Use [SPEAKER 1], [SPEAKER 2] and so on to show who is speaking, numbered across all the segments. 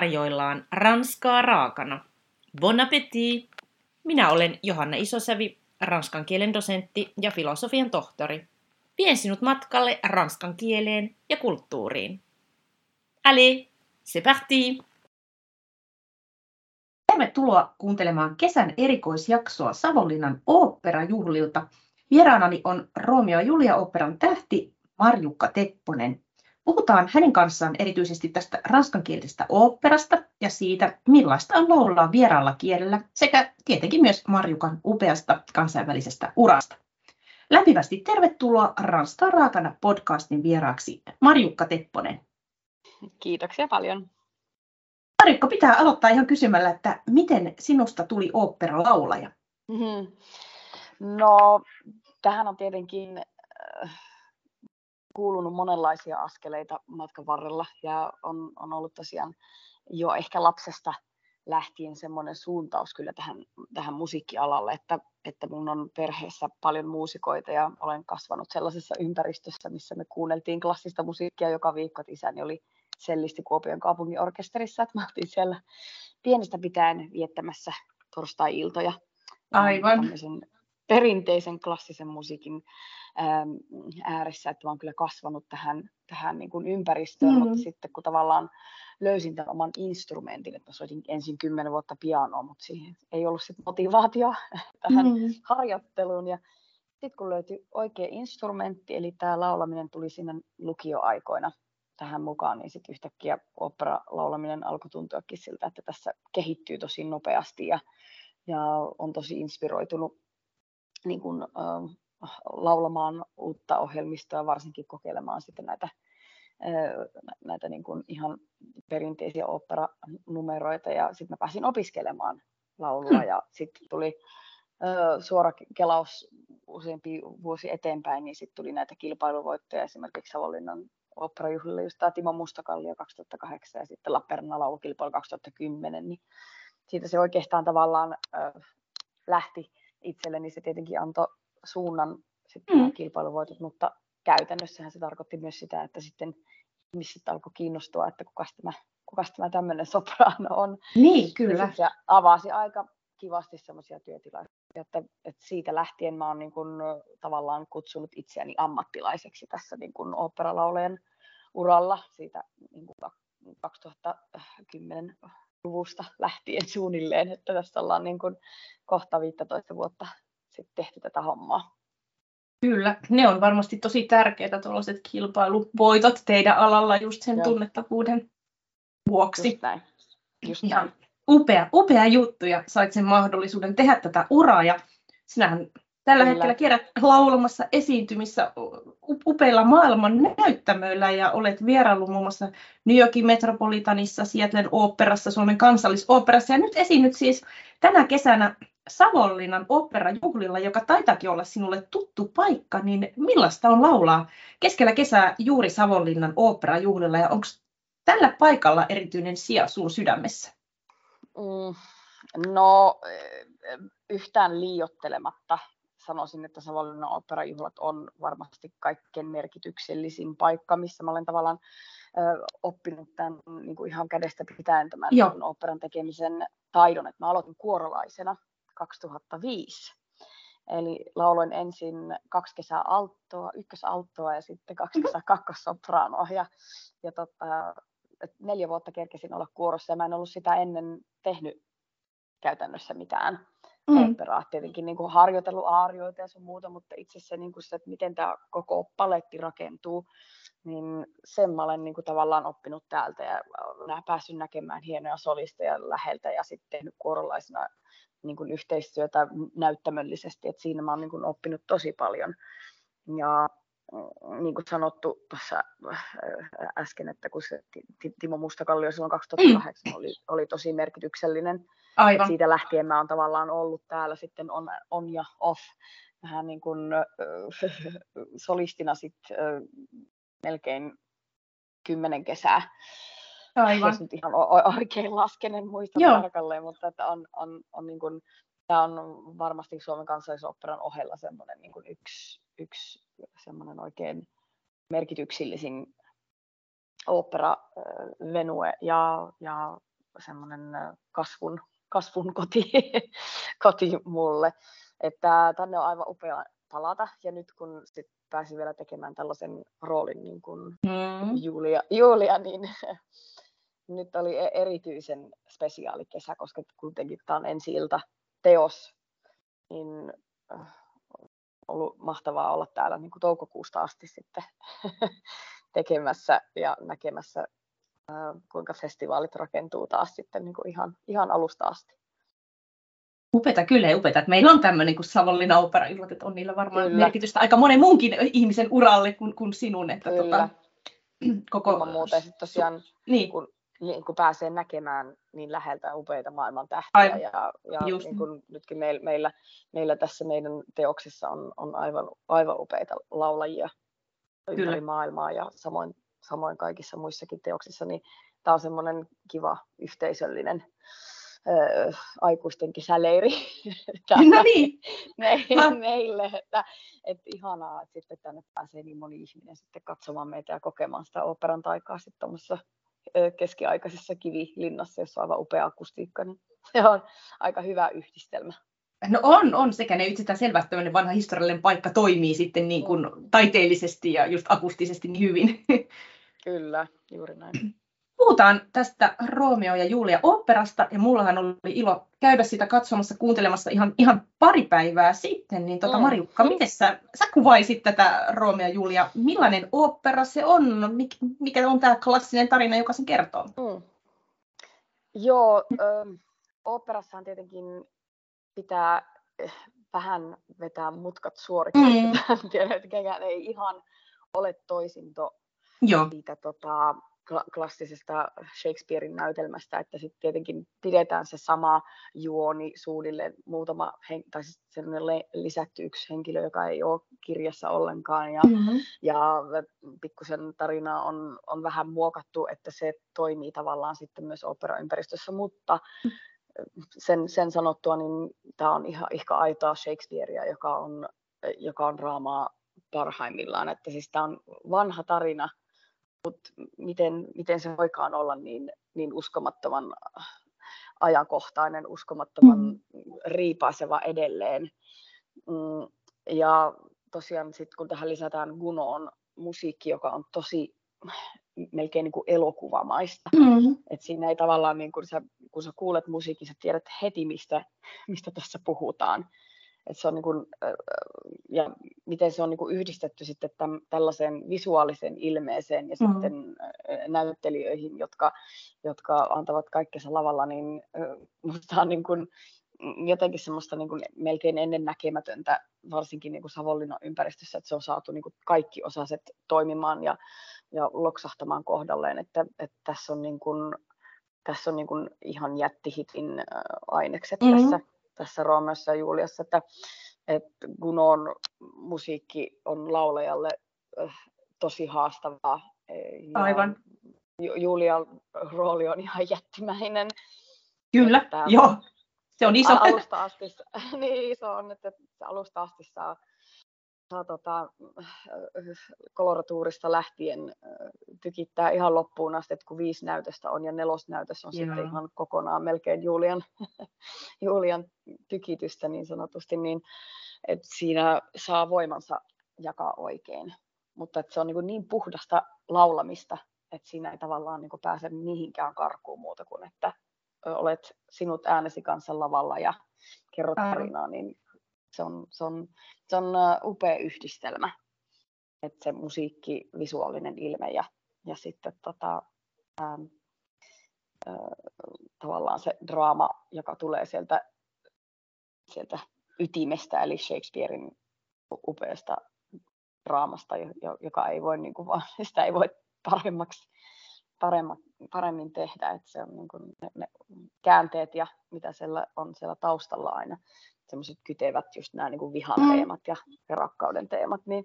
[SPEAKER 1] tarjoillaan ranskaa raakana. Bon appétit! Minä olen Johanna Isosävi, ranskan kielen dosentti ja filosofian tohtori. Vien sinut matkalle ranskan kieleen ja kulttuuriin. Allez, c'est parti!
[SPEAKER 2] Tervetuloa kuuntelemaan kesän erikoisjaksoa Savonlinnan oopperajuhlilta. Vieraanani on Romeo Julia oopperan tähti Marjukka Tepponen. Puhutaan hänen kanssaan erityisesti tästä ranskankielisestä oopperasta ja siitä, millaista on laulaa vieraalla kielellä sekä tietenkin myös Marjukan upeasta kansainvälisestä urasta. Lämpimästi tervetuloa Ranskan raakana podcastin vieraaksi Marjukka Tepponen.
[SPEAKER 3] Kiitoksia paljon.
[SPEAKER 2] Marjukka, pitää aloittaa ihan kysymällä, että miten sinusta tuli oopperalaulaja?
[SPEAKER 3] Mm-hmm. No, tähän on tietenkin äh, kuulunut monenlaisia askeleita matkan varrella ja on, on ollut tosiaan jo ehkä lapsesta lähtien semmoinen suuntaus kyllä tähän, tähän musiikkialalle, että, että mun on perheessä paljon muusikoita ja olen kasvanut sellaisessa ympäristössä, missä me kuunneltiin klassista musiikkia joka viikko. Isäni oli sellisti Kuopion kaupungin orkesterissa, että mä oltiin siellä pienestä pitäen viettämässä torstai-iltoja.
[SPEAKER 2] Aivan.
[SPEAKER 3] Perinteisen klassisen musiikin Ähm, ääressä, että mä oon kyllä kasvanut tähän, tähän niin kuin ympäristöön, mm-hmm. mutta sitten kun tavallaan löysin tämän oman instrumentin, että mä soitin ensin kymmenen vuotta pianoa, mutta siihen ei ollut sit motivaatio tähän mm-hmm. harjoitteluun ja sitten kun löytyi oikea instrumentti, eli tämä laulaminen tuli sinne lukioaikoina tähän mukaan, niin sitten yhtäkkiä opera-laulaminen alkoi tuntuakin siltä, että tässä kehittyy tosi nopeasti ja, ja on tosi inspiroitunut niin kun, äh, laulamaan uutta ohjelmistoa, varsinkin kokeilemaan sitten näitä, näitä niin kuin ihan perinteisiä operanumeroita ja sitten mä pääsin opiskelemaan laulua hmm. ja sitten tuli suora kelaus useampi vuosi eteenpäin, niin sitten tuli näitä kilpailuvoittoja esimerkiksi Savonlinnan operajuhlille, just tämä Timo Mustakallio 2008 ja sitten Lappeenrannan laulukilpailu 2010, niin siitä se oikeastaan tavallaan äh, lähti itselleni se tietenkin antoi suunnan sitten mm. kilpailuvoitot, mutta käytännössähän se tarkoitti myös sitä, että sitten ihmiset alkoi kiinnostua, että kuka tämä, kukas tämä tämmöinen sopraano on.
[SPEAKER 2] Niin, kyllä.
[SPEAKER 3] Ja avasi aika kivasti semmoisia työtilaisuuksia, että, että siitä lähtien mä oon niin kun, tavallaan kutsunut itseäni ammattilaiseksi tässä niin kun uralla siitä niin kun 2010 luvusta lähtien suunnilleen, että tässä ollaan niin kuin kohta 15 vuotta sitten tehty tätä hommaa.
[SPEAKER 2] Kyllä, ne on varmasti tosi tärkeitä tuollaiset kilpailuvoitot teidän alalla just sen Joo. tunnettavuuden vuoksi.
[SPEAKER 3] Just näin.
[SPEAKER 2] Just näin. Upea, upea juttu ja sait sen mahdollisuuden tehdä tätä uraa ja sinähän tällä Kyllä. hetkellä kierrät laulamassa esiintymissä upeilla maailman näyttämöillä ja olet vieraillut muun muassa New Yorkin Metropolitanissa, Seattlen oopperassa, Suomen kansallisoopperassa ja nyt esiinnyt siis tänä kesänä Savonlinnan operajuhlilla, joka taitaakin olla sinulle tuttu paikka, niin millaista on laulaa keskellä kesää juuri Savonlinnan operajuhlilla ja onko tällä paikalla erityinen sija sun sydämessä?
[SPEAKER 3] Mm, no yhtään liiottelematta sanoisin, että Savonlinnan operajuhlat on varmasti kaikkein merkityksellisin paikka, missä mä olen tavallaan ö, oppinut tämän niin kuin ihan kädestä pitäen tämän Joo. operan tekemisen taidon. että mä aloitin kuorolaisena 2005. Eli lauloin ensin kaksi kesää alttoa, ykkösalttoa ja sitten kaksi mm-hmm. kesää kakkossopraanoa. Ja, ja tota, neljä vuotta kerkesin olla kuorossa ja mä en ollut sitä ennen tehnyt käytännössä mitään mm. operaa. Tietenkin niin kuin harjoitellut aarioita ja sun muuta, mutta itse se, niin kuin se, että miten tämä koko paletti rakentuu, niin sen mä olen niin kuin tavallaan oppinut täältä ja päässyt näkemään hienoja solisteja läheltä ja sitten kuorolaisena niin kuin yhteistyötä näyttämöllisesti, että siinä mä oon niin kuin oppinut tosi paljon. Ja mm, niin kuin sanottu tuossa äh, äsken, että kun se Timo Mustakallio silloin 2008 oli, oli tosi merkityksellinen. Aivan. Siitä lähtien mä oon tavallaan ollut täällä sitten on, on ja off vähän niin kuin äh, solistina sitten äh, melkein kymmenen kesää. Aivan. Jos nyt ihan oikein lasken, en muista Joo. tarkalleen, mutta että on, on, on niin kuin, tämä on varmasti Suomen kansallisoperan ohella semmoinen niin kuin yksi, yksi semmoinen oikein merkityksellisin opera venue ja, ja semmoinen kasvun, kasvun koti, koti mulle. Että tänne on aivan upea palata ja nyt kun sit pääsin vielä tekemään tällaisen roolin niin kuin mm. Julia, Julia, niin nyt oli e- erityisen spesiaali kesä, koska kuitenkin tämä on ensi ilta teos, niin äh, ollut mahtavaa olla täällä niin kuin toukokuusta asti sitten tekemässä ja näkemässä, äh, kuinka festivaalit rakentuu taas sitten niin kuin ihan, ihan alusta asti.
[SPEAKER 2] Upeta kyllä ja upeta, että meillä on tämmöinen kuin Savonlinna opera että on niillä varmaan kyllä. merkitystä aika monen muunkin ihmisen uralle kuin, kuin sinun. Että
[SPEAKER 3] kyllä. Tota, koko... Ilman muuta. Ja tosiaan, niin. kun, niin kun pääsee näkemään niin läheltä upeita maailman tähtiä. Aivan. Ja, ja niin kun nytkin meillä, meillä, meillä, tässä meidän teoksessa on, on aivan, aivan upeita laulajia ympäri Kyllä. maailmaa ja samoin, samoin kaikissa muissakin teoksissa, niin tämä on semmoinen kiva yhteisöllinen ö, aikuisten kesäleiri
[SPEAKER 2] no niin.
[SPEAKER 3] meille, meille että, että ihanaa, että sitten tänne pääsee niin moni ihminen sitten katsomaan meitä ja kokemaan sitä operan taikaa sitten tuommoisessa keskiaikaisessa kivilinnassa, jossa on aivan upea akustiikka, niin se on aika hyvä yhdistelmä.
[SPEAKER 2] No on, on sekä ne itsestään selvä, että vanha historiallinen paikka toimii sitten niin kuin taiteellisesti ja just akustisesti niin hyvin.
[SPEAKER 3] Kyllä, juuri näin.
[SPEAKER 2] Puhutaan tästä Romeo ja Julia operasta, ja mullahan oli ilo käydä sitä katsomassa, kuuntelemassa ihan, ihan pari päivää sitten. Niin tota, mm. Marjukka, miten sä, sä kuvaisit tätä Romeo ja Julia? Millainen opera se on? Mik, mikä on tämä klassinen tarina, joka sen kertoo? Mm.
[SPEAKER 3] Joo, ö, operassahan tietenkin pitää eh, vähän vetää mutkat suoriksi. Mm. Tiedän, että ei ihan ole toisinto Joo. siitä tota, klassisesta Shakespearein näytelmästä, että sitten tietenkin pidetään se sama juoni suunnilleen muutama, hen, tai siis lisätty yksi henkilö, joka ei ole kirjassa ollenkaan, ja, mm-hmm. ja pikkusen tarina on, on vähän muokattu, että se toimii tavallaan sitten myös operaympäristössä, mutta sen, sen sanottua, niin tämä on ihan ehkä aitoa Shakespearea, joka on, joka on raamaa parhaimmillaan, että siis tämä on vanha tarina, mutta miten, miten se voikaan olla niin, niin uskomattoman ajankohtainen, uskomattoman mm. riipaiseva edelleen. Mm, ja tosiaan sitten kun tähän lisätään Gunoon musiikki, joka on tosi melkein niin kuin elokuvamaista. Mm. Et siinä ei tavallaan, niin kun, sä, kun sä kuulet musiikin, sä tiedät heti, mistä, mistä tässä puhutaan. Et se on niin kuin, ja miten se on niin kuin yhdistetty sitten tämän, tällaiseen visuaaliseen ilmeeseen ja mm. sitten näyttelijöihin, jotka, jotka antavat kaikkensa lavalla, niin minusta on niin kuin, jotenkin semmoista niin kuin melkein ennennäkemätöntä, varsinkin niin kuin Savonlinnan ympäristössä, että se on saatu niin kuin kaikki osaset toimimaan ja, ja loksahtamaan kohdalleen, että, että tässä on, niin kuin, tässä on niin kuin ihan jättihitin ainekset mm-hmm. tässä tässä Romeossa ja Juliassa, että, että Gunon musiikki on laulajalle äh, tosi haastavaa.
[SPEAKER 2] Ja Aivan.
[SPEAKER 3] Julian rooli on ihan jättimäinen.
[SPEAKER 2] Kyllä, että, joo. Se on iso.
[SPEAKER 3] Alusta asti, niin iso on, että alusta asti saa tota, koloratuurista lähtien tykittää ihan loppuun asti, että kun viisi näytöstä on ja nelosnäytös on Joo. sitten ihan kokonaan melkein Julian, Julian tykitystä niin sanotusti, niin että siinä saa voimansa jakaa oikein. Mutta että se on niin, niin puhdasta laulamista, että siinä ei tavallaan niin pääse mihinkään karkuun muuta kuin, että olet sinut äänesi kanssa lavalla ja kerrot tarinaa, niin se on, se on, se on upea yhdistelmä. Että se musiikki, visuaalinen ilme ja, ja sitten tota, ähm, äh, tavallaan se draama, joka tulee sieltä, sieltä ytimestä, eli Shakespearein upeasta draamasta, joka ei voi, niin kuin, vaan, sitä ei voi paremmaksi, paremma, paremmin tehdä. Että se on niin kuin ne, ne käänteet ja mitä siellä on siellä taustalla aina semmoiset kytevät just nämä niin kuin vihan mm. teemat ja, ja rakkauden teemat, niin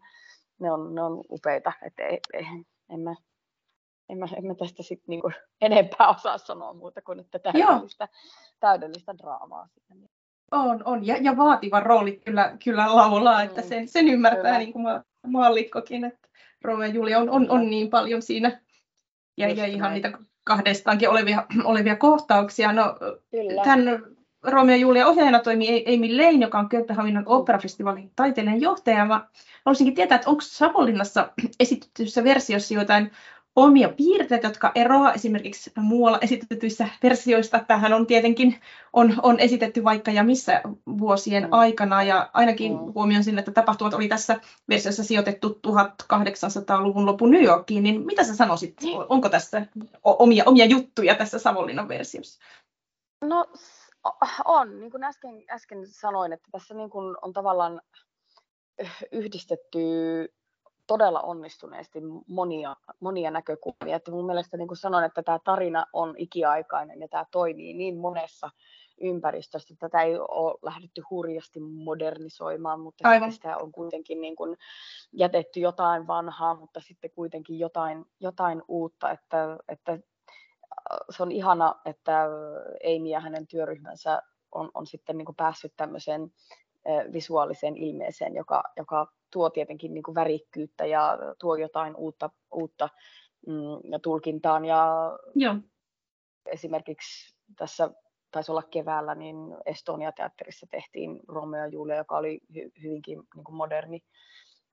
[SPEAKER 3] ne on, ne on upeita, että ei, ei, en, mä, en, mä, en mä tästä sit niin kuin enempää osaa sanoa muuta kuin, että täydellistä, täydellistä draamaa.
[SPEAKER 2] On, on. Ja, ja vaativa rooli kyllä, kyllä laulaa, mm. että sen, sen ymmärtää kyllä. niin kuin ma, maallikkokin, että Romeo ja Julia on, on, on niin paljon siinä ja, ja ihan niitä kahdestaankin olevia, olevia kohtauksia. No, Kyllä. Tämän Romeo Julia ohjaajana toimii Amy Lane, joka on Kööpenhaminan operafestivaalin taiteilijan johtaja. Mä haluaisinkin tietää, että onko Savonlinnassa esitetyssä versiossa jotain omia piirteitä, jotka eroaa esimerkiksi muualla esitetyissä versioista. Tähän on tietenkin on, on esitetty vaikka ja missä vuosien mm. aikana, ja ainakin mm. huomioon sinne, että tapahtumat oli tässä versiossa sijoitettu 1800-luvun lopun New Yorkiin, niin mitä sä sanoisit? Niin. Onko tässä omia, omia juttuja tässä Savonlinnan versiossa?
[SPEAKER 3] No on, niin kuin äsken, äsken sanoin, että tässä niin kuin on tavallaan yhdistetty todella onnistuneesti monia, monia näkökulmia. Että mun mielestä niin kuin sanoin, että tämä tarina on ikiaikainen ja tämä toimii niin monessa ympäristössä. Tätä ei ole lähdetty hurjasti modernisoimaan, mutta Aivan. sitä on kuitenkin niin kuin jätetty jotain vanhaa, mutta sitten kuitenkin jotain, jotain uutta. Että, että se on ihana, että Amy ja hänen työryhmänsä on, on sitten niin kuin päässyt tämmöiseen visuaaliseen ilmeeseen, joka, joka tuo tietenkin niin kuin värikkyyttä ja tuo jotain uutta, uutta mm, ja tulkintaan. Ja Joo. Esimerkiksi tässä taisi olla keväällä, niin Estonia-teatterissa tehtiin Romeo ja Julia, joka oli hy, hyvinkin niin kuin moderni,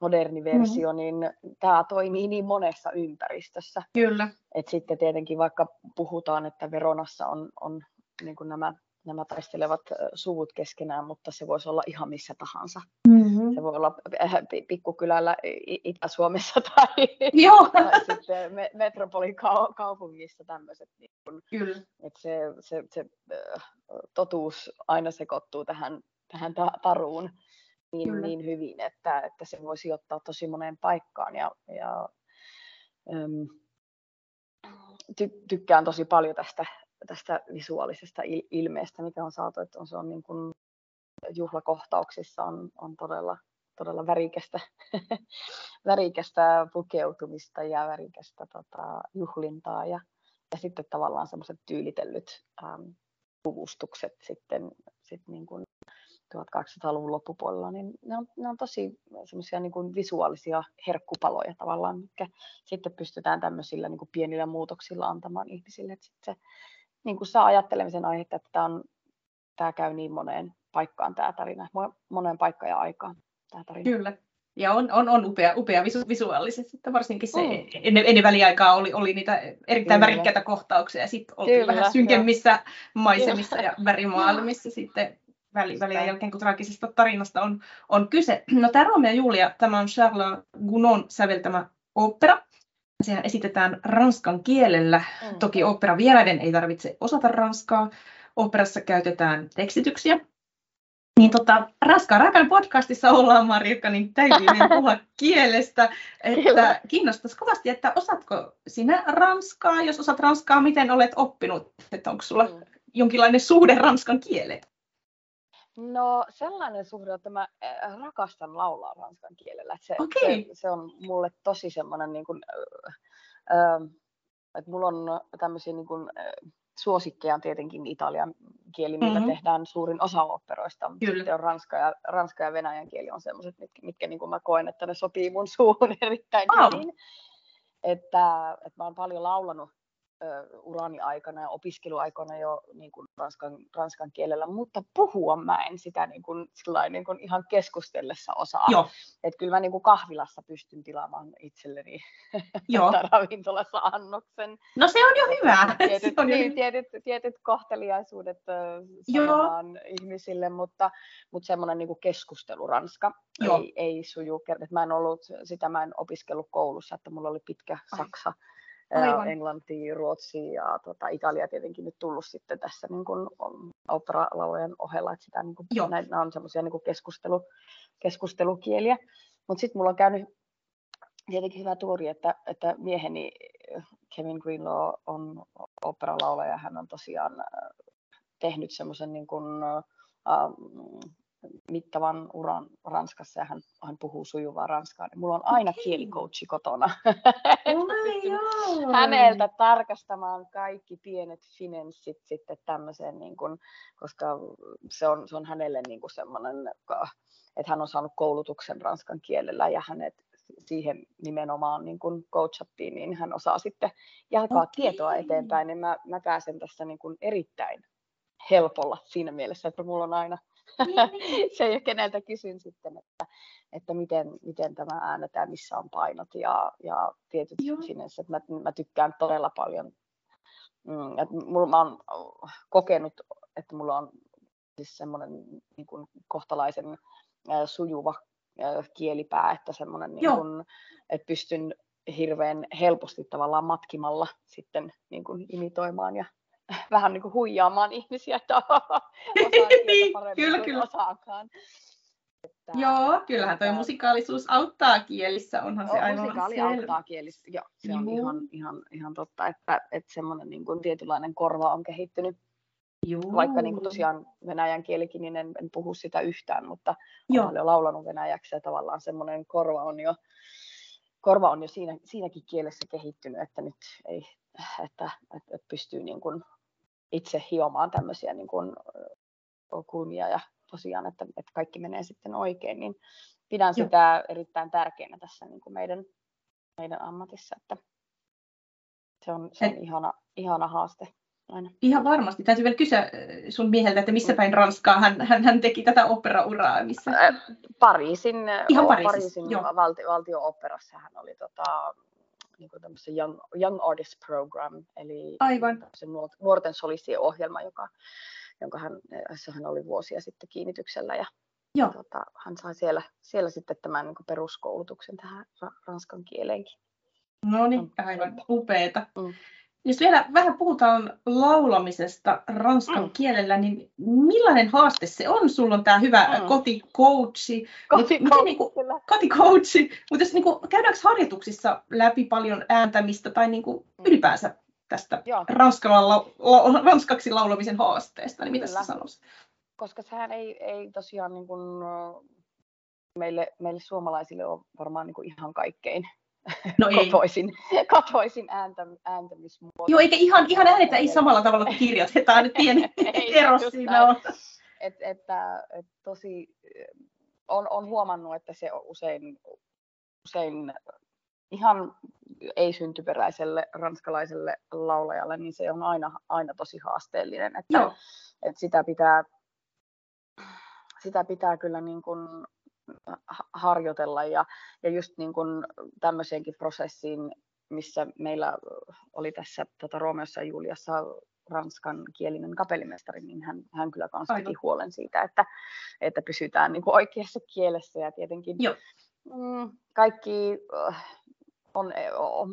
[SPEAKER 3] moderni versio, mm-hmm. niin tämä toimii niin monessa ympäristössä.
[SPEAKER 2] Kyllä.
[SPEAKER 3] Et sitten tietenkin vaikka puhutaan, että Veronassa on, on niin kuin nämä nämä taistelevat suvut keskenään, mutta se voisi olla ihan missä tahansa. Mm-hmm. Se voi olla äh, pikkukylällä Itä-Suomessa tai, Joo. tai sitten metropolikaupungissa tämmöiset. Niin kun, Kyllä. Että se, se, se totuus aina sekoittuu tähän, tähän taruun niin, niin hyvin, että, että se voisi ottaa tosi moneen paikkaan. Ja, ja äm, ty- tykkään tosi paljon tästä tästä visuaalisesta ilmeestä, mikä on saatu, että on, se on niin kuin juhlakohtauksissa on, on todella, todella värikästä, värikästä pukeutumista ja värikästä tota, juhlintaa ja, ja sitten tavallaan semmoiset tyylitellyt ähm, puvustukset sitten sit niin kuin 1800-luvun loppupuolella, niin ne on, ne on tosi semmoisia niin kuin visuaalisia herkkupaloja tavallaan, mikä sitten pystytään tämmöisillä niin kuin pienillä muutoksilla antamaan ihmisille. Että sit se niin kuin saa ajattelemisen aihetta, että tämä, on, tämä käy niin moneen paikkaan tämä tarina, moneen paikkaan ja aikaan tämä tarina.
[SPEAKER 2] Kyllä. Ja on, on, on upea, upea visu, visuaalisesti, että varsinkin se mm. ennen, ennen väliaikaa oli, oli niitä erittäin Kyllä. värikkäitä kohtauksia ja sitten oltiin Kyllä, vähän synkemmissä jo. maisemissa Kyllä. ja värimaailmissa sitten välien jälkeen, kun traagisesta tarinasta on, on kyse. No tämä Romeo ja Julia, tämä on Charles Gounon säveltämä opera, Sehän esitetään ranskan kielellä. Mm. Toki vieraiden ei tarvitse osata ranskaa. Operassa käytetään tekstityksiä. Niin tota, Ranskaa Rakan podcastissa ollaan, Marjukka, niin täytyy puhua kielestä. Että kiinnostaisi kovasti, että osaatko sinä ranskaa? Jos osaat ranskaa, miten olet oppinut? Että onko sulla mm. jonkinlainen suhde ranskan kieleen?
[SPEAKER 3] No sellainen suhde, että mä eh, rakastan laulaa ranskan kielellä. Se, okay. se, se on mulle tosi semmoinen, niin kuin, äh, että mulla on tämmöisiä niin kuin, äh, suosikkeja on tietenkin italian kieli, millä mm-hmm. tehdään suurin osa operoista. Kyllä. Sitten on ranska ja, ranska ja venäjän kieli on sellaiset, mitkä, mitkä niin kuin mä koen, että ne sopii mun suuhun erittäin oh. hyvin. Että, että mä oon paljon laulanut urani aikana ja opiskeluaikana jo niin kuin ranskan, ranskan kielellä, mutta puhua mä en sitä niin kuin, niin kuin ihan keskustellessa osaa. Joo. Et kyllä mä niin kuin kahvilassa pystyn tilaamaan itselleni Joo. ravintolassa annoksen.
[SPEAKER 2] No se on jo hyvä.
[SPEAKER 3] Tietyt,
[SPEAKER 2] on
[SPEAKER 3] jo niin, tietyt, tietyt kohteliaisuudet sanomaan ihmisille, mutta, mutta semmoinen niin keskustelu ranska Joo. ei, ei suju. Mä en ollut, sitä mä en opiskellut koulussa, että mulla oli pitkä saksa. Ai Aivan. Englanti, Ruotsi ja tota, Italia tietenkin nyt tullut sitten tässä niin kuin operalaujen ohella, että sitä, niin kuin, nämä on semmoisia niin keskustelu, keskustelukieliä. Mutta sitten mulla on käynyt tietenkin hyvä tuuri, että, että mieheni Kevin Greenlaw on operalaulaja, hän on tosiaan tehnyt semmoisen niin kuin, uh, mittavan uran Ranskassa ja hän, hän puhuu sujuvaa ranskaa, niin mulla on aina kielikoutsi kotona. Oh Häneltä tarkastamaan kaikki pienet finenssit sitten tämmöiseen, niin kuin, koska se on, se on hänelle niin kuin semmoinen, että hän on saanut koulutuksen ranskan kielellä ja hänet siihen nimenomaan niin kuin coachattiin, niin hän osaa sitten jakaa okay. tietoa eteenpäin, niin mä, mä pääsen tässä niin kuin erittäin helpolla siinä mielessä, että mulla on aina. se, ei keneltä kysyn sitten, että, että miten, miten tämä äänetään, missä on painot ja, ja tietyt sinne, että mä, mä tykkään todella paljon. Mm, että mulla, mä oon kokenut, että mulla on siis semmoinen niin kuin kohtalaisen äh, sujuva äh, kielipää, että semmoinen, niin kuin, että pystyn hirveän helposti tavallaan matkimalla sitten niin kuin imitoimaan ja vähän niin kuin huijaamaan ihmisiä, että osaan
[SPEAKER 2] niin, kyllä, kyllä. osaakaan. Että,
[SPEAKER 3] Joo,
[SPEAKER 2] kyllähän tuo musikaalisuus auttaa kielissä, onhan se aivan
[SPEAKER 3] Musikaali
[SPEAKER 2] selvä.
[SPEAKER 3] auttaa kielissä, joo, se on ihan, ihan, ihan totta, että, että semmoinen niin kuin tietynlainen korva on kehittynyt. Juu. Vaikka niin kuin tosiaan venäjän kielikin, niin en, en puhu sitä yhtään, mutta Joo. olen jo laulanut venäjäksi ja tavallaan semmoinen korva on jo, korva on jo siinä, siinäkin kielessä kehittynyt, että nyt ei, että, että, että pystyy niin kuin itse hiomaan tämmöisiä niin kuin kulmia ja tosiaan, että, että kaikki menee sitten oikein, niin pidän Joo. sitä erittäin tärkeänä tässä niin kuin meidän, meidän ammatissa, että se on, se on Et... ihana, ihana haaste. Aina.
[SPEAKER 2] Ihan varmasti. Täytyy vielä kysyä sun mieheltä, että missä mm. päin Ranskaa hän, hän, hän teki tätä operauraa? Missä?
[SPEAKER 3] Pariisin, Ihan Pariisin valti, valtio-operassa hän oli tota, niin kuin young, young Artist Program, eli
[SPEAKER 2] Aivan.
[SPEAKER 3] se nuorten solistien ohjelma, joka, jonka hän, hän oli vuosia sitten kiinnityksellä ja Joo. Tota, hän sai siellä, siellä sitten tämän niin peruskoulutuksen tähän ranskan kieleenkin.
[SPEAKER 2] No niin, aivan upeeta. Mm. Jos vielä vähän puhutaan laulamisesta ranskan mm. kielellä, niin millainen haaste se on? Sulla on tämä hyvä mm. koticoachi.
[SPEAKER 3] Koticoachi,
[SPEAKER 2] niin kuin. Mutta jos niin kuin, käydäänkö harjoituksissa läpi paljon ääntämistä tai niin kuin, mm. ylipäänsä tästä ranskalla, la, ranskaksi laulamisen haasteesta, niin mitä sä sanoisit?
[SPEAKER 3] Koska sehän ei, ei tosiaan niin kuin, meille, meille suomalaisille ole varmaan niin kuin ihan kaikkein no ei. kotoisin, kotoisin ääntä, ääntämismuoto.
[SPEAKER 2] Joo, eikä ihan, ihan äänetä ei samalla tavalla kuin kirjoitetaan, että pieni ero siinä on.
[SPEAKER 3] Et, että, et tosi, on, on huomannut, että se on usein, usein ihan ei-syntyperäiselle ranskalaiselle laulajalle, niin se on aina, aina tosi haasteellinen. Että, Joo. että sitä, pitää, sitä pitää kyllä niin kuin harjoitella ja, ja just niin kuin tämmöiseenkin prosessiin, missä meillä oli tässä tota, Roomeossa ja Juliassa ranskan kielinen kapellimestari, niin hän, hän kyllä myös teki huolen siitä, että, että pysytään niin kuin oikeassa kielessä ja tietenkin
[SPEAKER 2] Joo.
[SPEAKER 3] Mm, kaikki äh, on,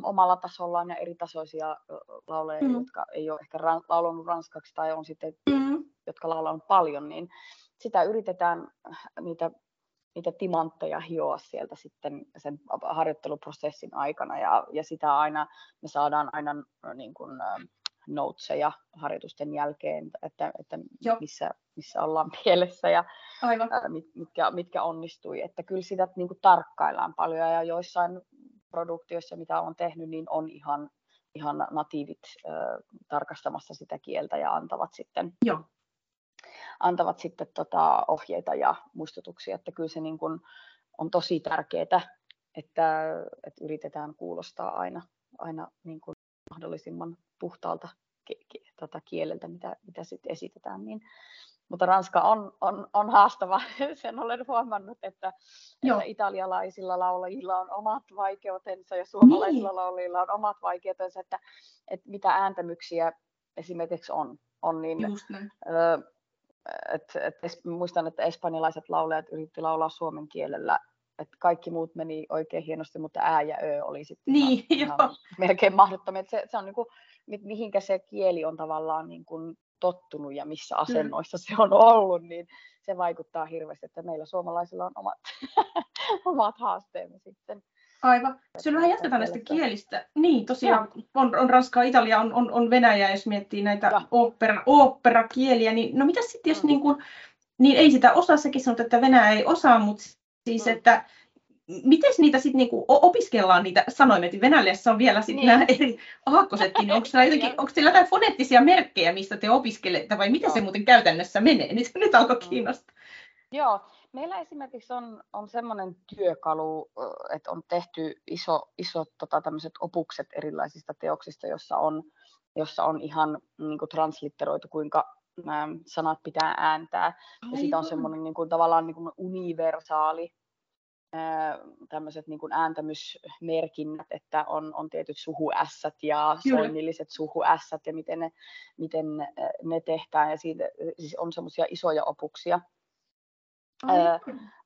[SPEAKER 3] omalla tasollaan ja eri tasoisia laulajia, mm. jotka ei ole ehkä ra- laulanut ranskaksi tai on sitten, mm. jotka laulanut paljon, niin sitä yritetään niitä niitä timantteja hioa sieltä sitten sen harjoitteluprosessin aikana ja, ja sitä aina, me saadaan aina niin kuin, noteseja harjoitusten jälkeen, että, että missä, missä ollaan mielessä ja
[SPEAKER 2] Aivan.
[SPEAKER 3] Mitkä, mitkä onnistui. Että kyllä sitä niin kuin tarkkaillaan paljon ja joissain produktioissa, mitä on tehnyt, niin on ihan, ihan natiivit äh, tarkastamassa sitä kieltä ja antavat sitten
[SPEAKER 2] Joo
[SPEAKER 3] antavat sitten tota ohjeita ja muistutuksia, että kyllä se niin kuin on tosi tärkeää, että, että yritetään kuulostaa aina, aina niin kuin mahdollisimman puhtaalta tota kieleltä, mitä, mitä sitten esitetään. Niin, mutta Ranska on, on, on haastava, sen olen huomannut, että, että italialaisilla laulajilla on omat vaikeutensa ja suomalaisilla niin. laulajilla on omat vaikeutensa, että, että mitä ääntämyksiä esimerkiksi on. on niin, ö, et, et, muistan, että espanjalaiset laulajat yritti laulaa suomen kielellä, että kaikki muut meni oikein hienosti, mutta ää ja ö oli sitten
[SPEAKER 2] niin, ihan,
[SPEAKER 3] ihan melkein mahdottomia. Se, se on niin kuin, mihinkä se kieli on tavallaan niin kuin tottunut ja missä asennoissa mm. se on ollut, niin se vaikuttaa hirveästi, että meillä suomalaisilla on omat, omat haasteemme sitten.
[SPEAKER 2] Aivan. Sitten vähän jatketaan näistä kielistä. Niin, tosiaan on, on Ranskaa, Italia, on, on, on Venäjä, jos miettii näitä opera, operakieliä. Niin, no mitä sitten, jos mm. niin, kuin, niin ei sitä osaa, sekin sanot, että Venäjä ei osaa, mutta siis, mm. että miten niitä sitten niinku opiskellaan niitä että Venäjässä on vielä sitten niin. nämä eri aakkosetkin, niin onko, jotenkin, onko teillä jotain foneettisia merkkejä, mistä te opiskelette, vai miten Joo. se muuten käytännössä menee? Nyt, nyt alkoi mm. kiinnostaa.
[SPEAKER 3] Joo, meillä esimerkiksi on, on semmoinen työkalu, että on tehty iso, isot tota, opukset erilaisista teoksista, jossa on, jossa on ihan niin kuin translitteroitu, kuinka nämä sanat pitää ääntää. Ja siitä on semmoinen niin kuin, tavallaan niin kuin universaali tämmöiset niin kuin ääntämysmerkinnät, että on, on tietyt suhuässät ja soinnilliset suhuässät ja miten ne, miten ne tehdään. Ja siitä siis on semmoisia isoja opuksia.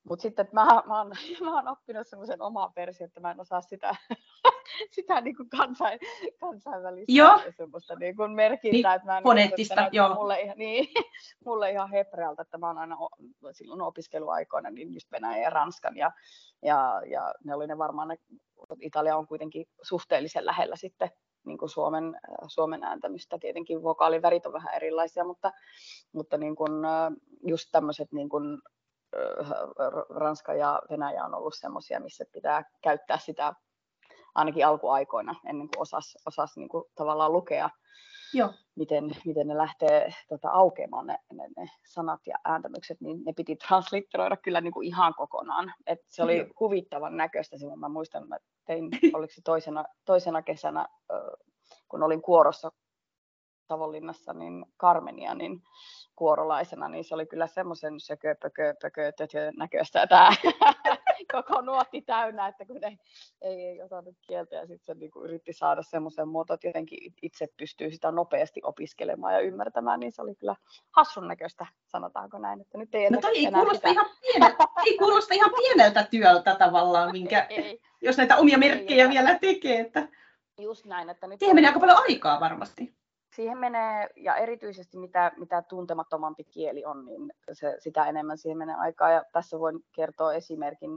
[SPEAKER 3] Mutta sitten että mä, mä, oon, mä oon oppinut semmoisen oman version, että mä en osaa sitä, sitä niin kuin kansain, kansainvälistä joo. semmoista niin kuin merkintää.
[SPEAKER 2] Niin, että mä en foneettista, että joo.
[SPEAKER 3] Mulle, ihan, niin, mulle ihan hebrealta, että mä oon aina silloin opiskeluaikoina niin just Venäjän ja Ranskan ja, ja, ja ne oli ne varmaan, ne, Italia on kuitenkin suhteellisen lähellä sitten niin kuin Suomen, Suomen ääntämistä. Tietenkin vokaalivärit on vähän erilaisia, mutta, mutta niin kuin, just tämmöiset niin kuin Ranska ja Venäjä on ollut semmoisia, missä pitää käyttää sitä ainakin alkuaikoina, ennen kuin osas, osas niin kuin tavallaan lukea, Joo. Miten, miten ne lähtee tota, aukeamaan ne, ne, ne sanat ja ääntämykset, niin ne piti translitteroida kyllä niin kuin ihan kokonaan. Et se oli Joo. huvittavan näköistä silloin. Mä muistan, että tein, oliko se toisena, toisena kesänä, kun olin kuorossa Savonlinnassa, niin Karmenia, niin kuorolaisena, niin se oli kyllä semmoisen sökö, pökö, pökö, tötö näköistä tämä koko nuotti täynnä, että kun ei, ei, ei osannut kieltä ja sitten se niinku yritti saada semmoisen muoto, että jotenkin itse pystyy sitä nopeasti opiskelemaan ja ymmärtämään, niin se oli kyllä hassun näköistä, sanotaanko näin, että nyt ei
[SPEAKER 2] No toi ei kuulosta, ihan pieneltä, ei kuulosta ihan pieneltä työltä tavallaan, minkä, ei, jos näitä omia merkkejä ei, vielä tekee, että
[SPEAKER 3] Just näin, että nyt...
[SPEAKER 2] Siihen menee aika paljon aikaa varmasti
[SPEAKER 3] siihen menee, ja erityisesti mitä, mitä tuntemattomampi kieli on, niin se, sitä enemmän siihen menee aikaa. Ja tässä voin kertoa esimerkin.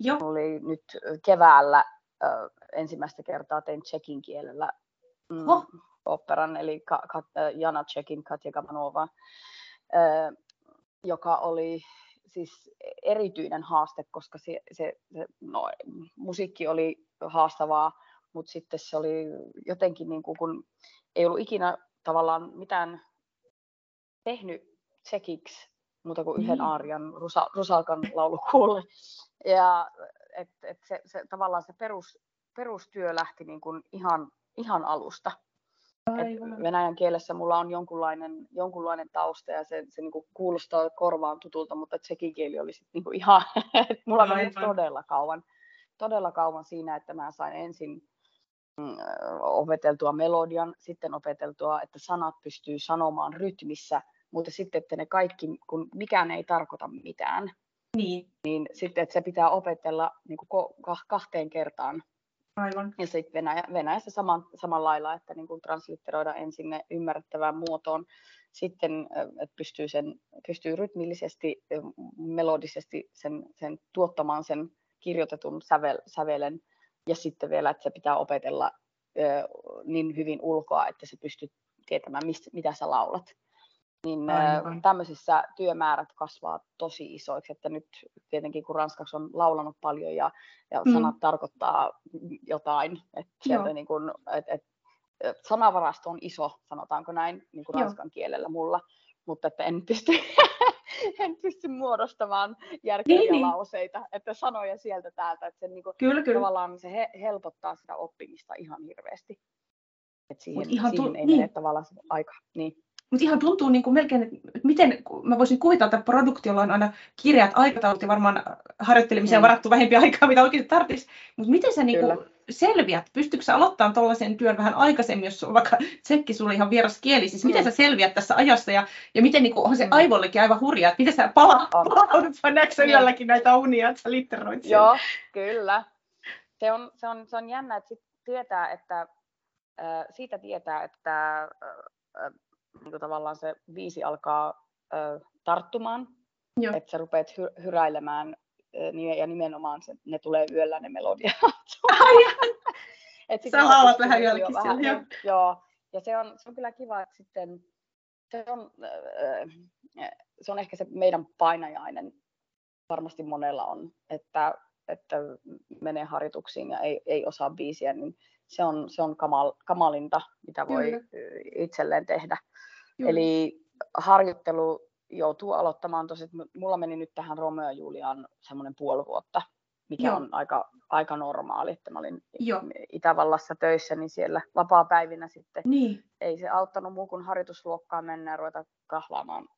[SPEAKER 3] Joo. Oli nyt keväällä ö, ensimmäistä kertaa tein tsekin kielellä mm, oh. operan, eli ka, ka, Jana Tsekin Katja Gamanova, ö, joka oli siis erityinen haaste, koska se, se, se no, musiikki oli haastavaa, mutta sitten se oli jotenkin niin kuin, kun ei ollut ikinä tavallaan mitään tehnyt tsekiksi muuta kuin yhden mm. aarian Rusa, Rusalkan laulukuulle. Ja et, et se, se, tavallaan se perus, perustyö lähti niin kuin ihan, ihan alusta. Et venäjän kielessä mulla on jonkunlainen, jonkunlainen tausta ja se, se niinku kuulostaa korvaan tutulta, mutta tsekin kieli oli sit niinku ihan, mulla meni todella kauan, todella kauan siinä, että mä sain ensin opeteltua melodian, sitten opeteltua, että sanat pystyy sanomaan rytmissä, mutta sitten, että ne kaikki, kun mikään ei tarkoita mitään, niin, niin sitten, että se pitää opetella niin kuin kahteen kertaan.
[SPEAKER 2] Aivan.
[SPEAKER 3] Ja sitten Venäjä, Venäjässä saman, samalla lailla, että niin kuin translitteroida ensin ne ymmärrettävään muotoon, sitten että pystyy, sen, pystyy rytmillisesti, melodisesti sen, sen tuottamaan sen kirjoitetun sävel, sävelen ja sitten vielä, että se pitää opetella niin hyvin ulkoa, että se pystyy tietämään, mistä, mitä sä laulat. Niin Aivan. tämmöisissä työmäärät kasvaa tosi isoiksi, että nyt tietenkin kun ranskaksi on laulanut paljon ja, ja mm. sanat tarkoittaa jotain, että sieltä niin kun, et, et, sanavarasto on iso, sanotaanko näin, niin kuin ranskan kielellä mulla, mutta että en pysty, en pysty muodostamaan järkeviä niin, niin. lauseita, niin. että sanoja sieltä täältä, että se niinku, kyllä, kyllä. tavallaan se he, helpottaa sitä oppimista ihan hirveästi. Että siihen, ihan siihen tu- ei niin. mene tavallaan aika. Niin.
[SPEAKER 2] Mutta ihan tuntuu niin kuin melkein, että miten mä voisin kuvitella, että produktiolla on aina kirjat aikataulut ja varmaan harjoittelemiseen mm. varattu vähempi aikaa, mitä oikeasti tarvitsisi. Mutta miten sä niin kuin selviät? Pystytkö sä aloittamaan tuollaisen työn vähän aikaisemmin, jos on vaikka tsekki sulle ihan vieras kieli? Siis miten mm. sä selviät tässä ajassa ja, ja miten niin kuin, on se mm. aivollekin aivan hurjaa, että miten sä pala, palaudut vai näetkö sä yölläkin näitä unia, että sä litteroit
[SPEAKER 3] Joo, kyllä. Se on, se on, se on jännä, että sit tietää, että äh, siitä tietää, että äh, niin kuin tavallaan se viisi alkaa tarttumaan, että sä rupeat hy- hyräilemään niin, ja nimenomaan se, ne tulee yöllä ne melodiat.
[SPEAKER 2] Et sä laulat vähän yölläkin vähän, siellä.
[SPEAKER 3] Joo. joo. Ja se on, se on kyllä kiva, että sitten se on, se on ehkä se meidän painajainen, varmasti monella on, että, että menee harjoituksiin ja ei, ei osaa biisiä, niin se on, se on kamal, kamalinta, mitä voi Kyllä. itselleen tehdä. Kyllä. Eli harjoittelu joutuu aloittamaan tosi, mulla meni nyt tähän Romeo ja Juliaan semmoinen puoli vuotta, mikä Joo. on aika, aika normaali, että mä olin Joo. Itävallassa töissä, niin siellä vapaa-päivinä sitten
[SPEAKER 2] niin.
[SPEAKER 3] ei se auttanut muu kuin harjoitusluokkaan mennä ja ruveta kahlaamaan,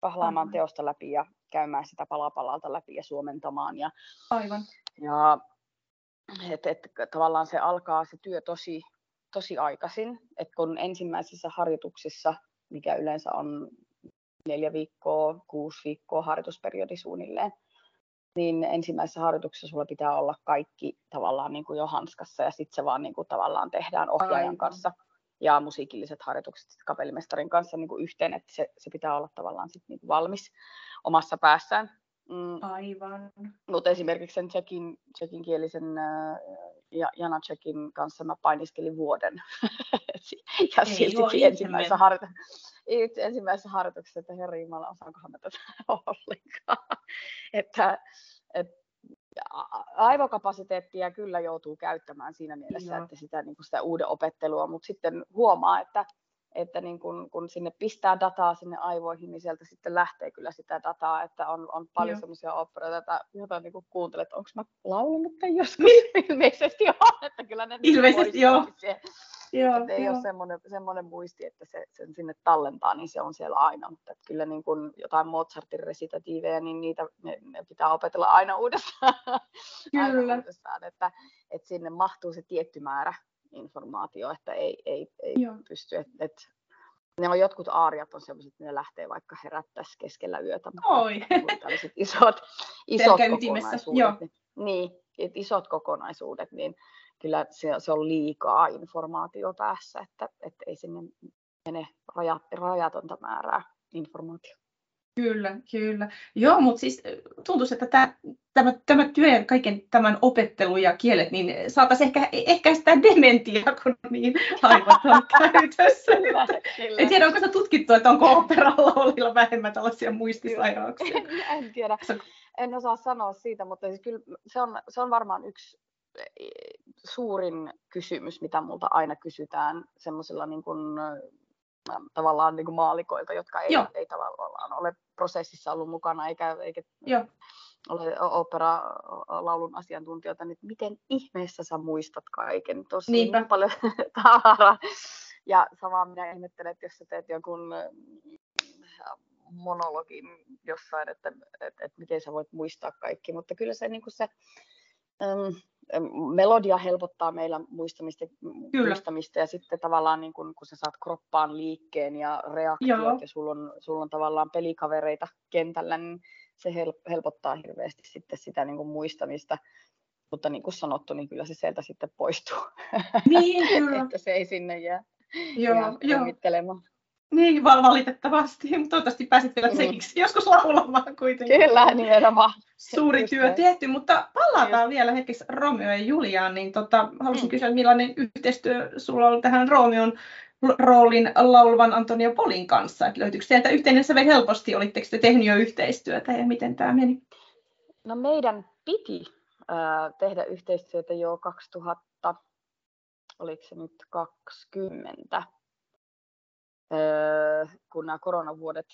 [SPEAKER 3] kahlaamaan teosta läpi ja käymään sitä palapalalta läpi ja suomentamaan. Ja,
[SPEAKER 2] Aivan.
[SPEAKER 3] Ja et, et, tavallaan se alkaa se työ tosi, tosi aikaisin, että kun ensimmäisissä harjoituksissa, mikä yleensä on neljä viikkoa, kuusi viikkoa harjoitusperiodi suunnilleen, niin ensimmäisessä harjoituksessa sulla pitää olla kaikki tavallaan niin kuin jo hanskassa ja sitten se vaan niin kuin tavallaan tehdään ohjaajan Aivan. kanssa ja musiikilliset harjoitukset kapellimestarin kanssa niin kuin yhteen, että se, se pitää olla tavallaan sit niin kuin valmis omassa päässään.
[SPEAKER 2] Mm. Aivan.
[SPEAKER 3] Mutta esimerkiksi sen tsekin, tsekin kielisen äh, ja Jana Tsekin kanssa mä painiskelin vuoden. ja Ei silti ensimmäisessä, harjo- ensimmäisessä harjoituksessa, että herra Jumala, osaankohan mä tätä ollenkaan. että, et, aivokapasiteettia kyllä joutuu käyttämään siinä mielessä, Joo. että sitä, niin sitä uuden opettelua, mutta sitten huomaa, että että niin kun, kun sinne pistää dataa sinne aivoihin, niin sieltä sitten lähtee kyllä sitä dataa, että on, on paljon semmoisia operoita, joita niin kuuntelet, onko mä laulanut tai joskus, niin. ilmeisesti on, että kyllä ne
[SPEAKER 2] niinku ilmeisesti joo.
[SPEAKER 3] Joo, että ei joo. ole semmoinen, semmoinen muisti, että se sen sinne tallentaa, niin se on siellä aina. Mutta että kyllä niin kuin jotain Mozartin resitatiiveja, niin niitä ne, ne pitää opetella aina uudestaan.
[SPEAKER 2] Kyllä.
[SPEAKER 3] aina uudestaan että, että sinne mahtuu se tietty määrä informaatio, että ei, ei, ei pysty. Et, et, ne on jotkut aariat on sellaiset, että ne lähtee vaikka herättäisi keskellä yötä.
[SPEAKER 2] Oi.
[SPEAKER 3] Tällaiset isot, isot kokonaisuudet. Joo. Niin, niin, että isot kokonaisuudet, niin kyllä se, se on liikaa informaatio päässä, että, että ei sinne mene rajat, rajatonta määrää informaatiota.
[SPEAKER 2] Kyllä, kyllä. Joo, mutta siis tuntuisi, että tämä, tämä, tämä työ ja kaiken tämän opettelu ja kielet, niin saataisiin ehkä ehkäistä dementia, kun niin aivot on käytössä. kyllä, kyllä. En tiedä, onko se tutkittu, että onko operalla olilla vähemmän tällaisia muistisairauksia?
[SPEAKER 3] En, en tiedä. En osaa sanoa siitä, mutta siis kyllä se on, se on varmaan yksi suurin kysymys, mitä multa aina kysytään semmoisilla niin kuin, tavallaan niin kuin maalikoilta, jotka ei, ei tavallaan ole prosessissa ollut mukana eikä, eikä
[SPEAKER 2] Joo.
[SPEAKER 3] ole opera-laulun asiantuntijoita, niin miten ihmeessä sä muistat kaiken? Tosi
[SPEAKER 2] niin
[SPEAKER 3] paljon tavaraa. Ja samaa minä ihmettelen, että jos sä teet jonkun monologin jossain, että, että, että miten sä voit muistaa kaikki, mutta kyllä se, niin kuin se melodia helpottaa meillä muistamista, muistamista ja sitten tavallaan niin kun, kun sä saat kroppaan liikkeen ja reaktiot Joo. ja sulla on, sulla on tavallaan pelikavereita kentällä, niin se helpottaa hirveästi sitten sitä niin kuin muistamista. Mutta niin kuin sanottu, niin kyllä se sieltä sitten poistuu.
[SPEAKER 2] Niin, kyllä.
[SPEAKER 3] että se ei sinne jää, Joo, jää
[SPEAKER 2] niin, valitettavasti, mutta toivottavasti pääsit vielä tsekiksi mm. joskus laulamaan kuitenkin.
[SPEAKER 3] Kyllä, nimenomaan.
[SPEAKER 2] Suuri Just työ näin. tehty, mutta palataan Just. vielä hetkeksi Romeo ja Juliaan, niin tota, haluaisin mm. kysyä, millainen yhteistyö sulla on tähän Romeon roolin laulavan Antonia Polin kanssa, että löytyykö sieltä yhteinen sävel helposti, olitteko te tehnyt jo yhteistyötä ja miten tämä meni?
[SPEAKER 3] No meidän piti äh, tehdä yhteistyötä jo 2000, oliko se nyt 20, Öö, kun nämä koronavuodet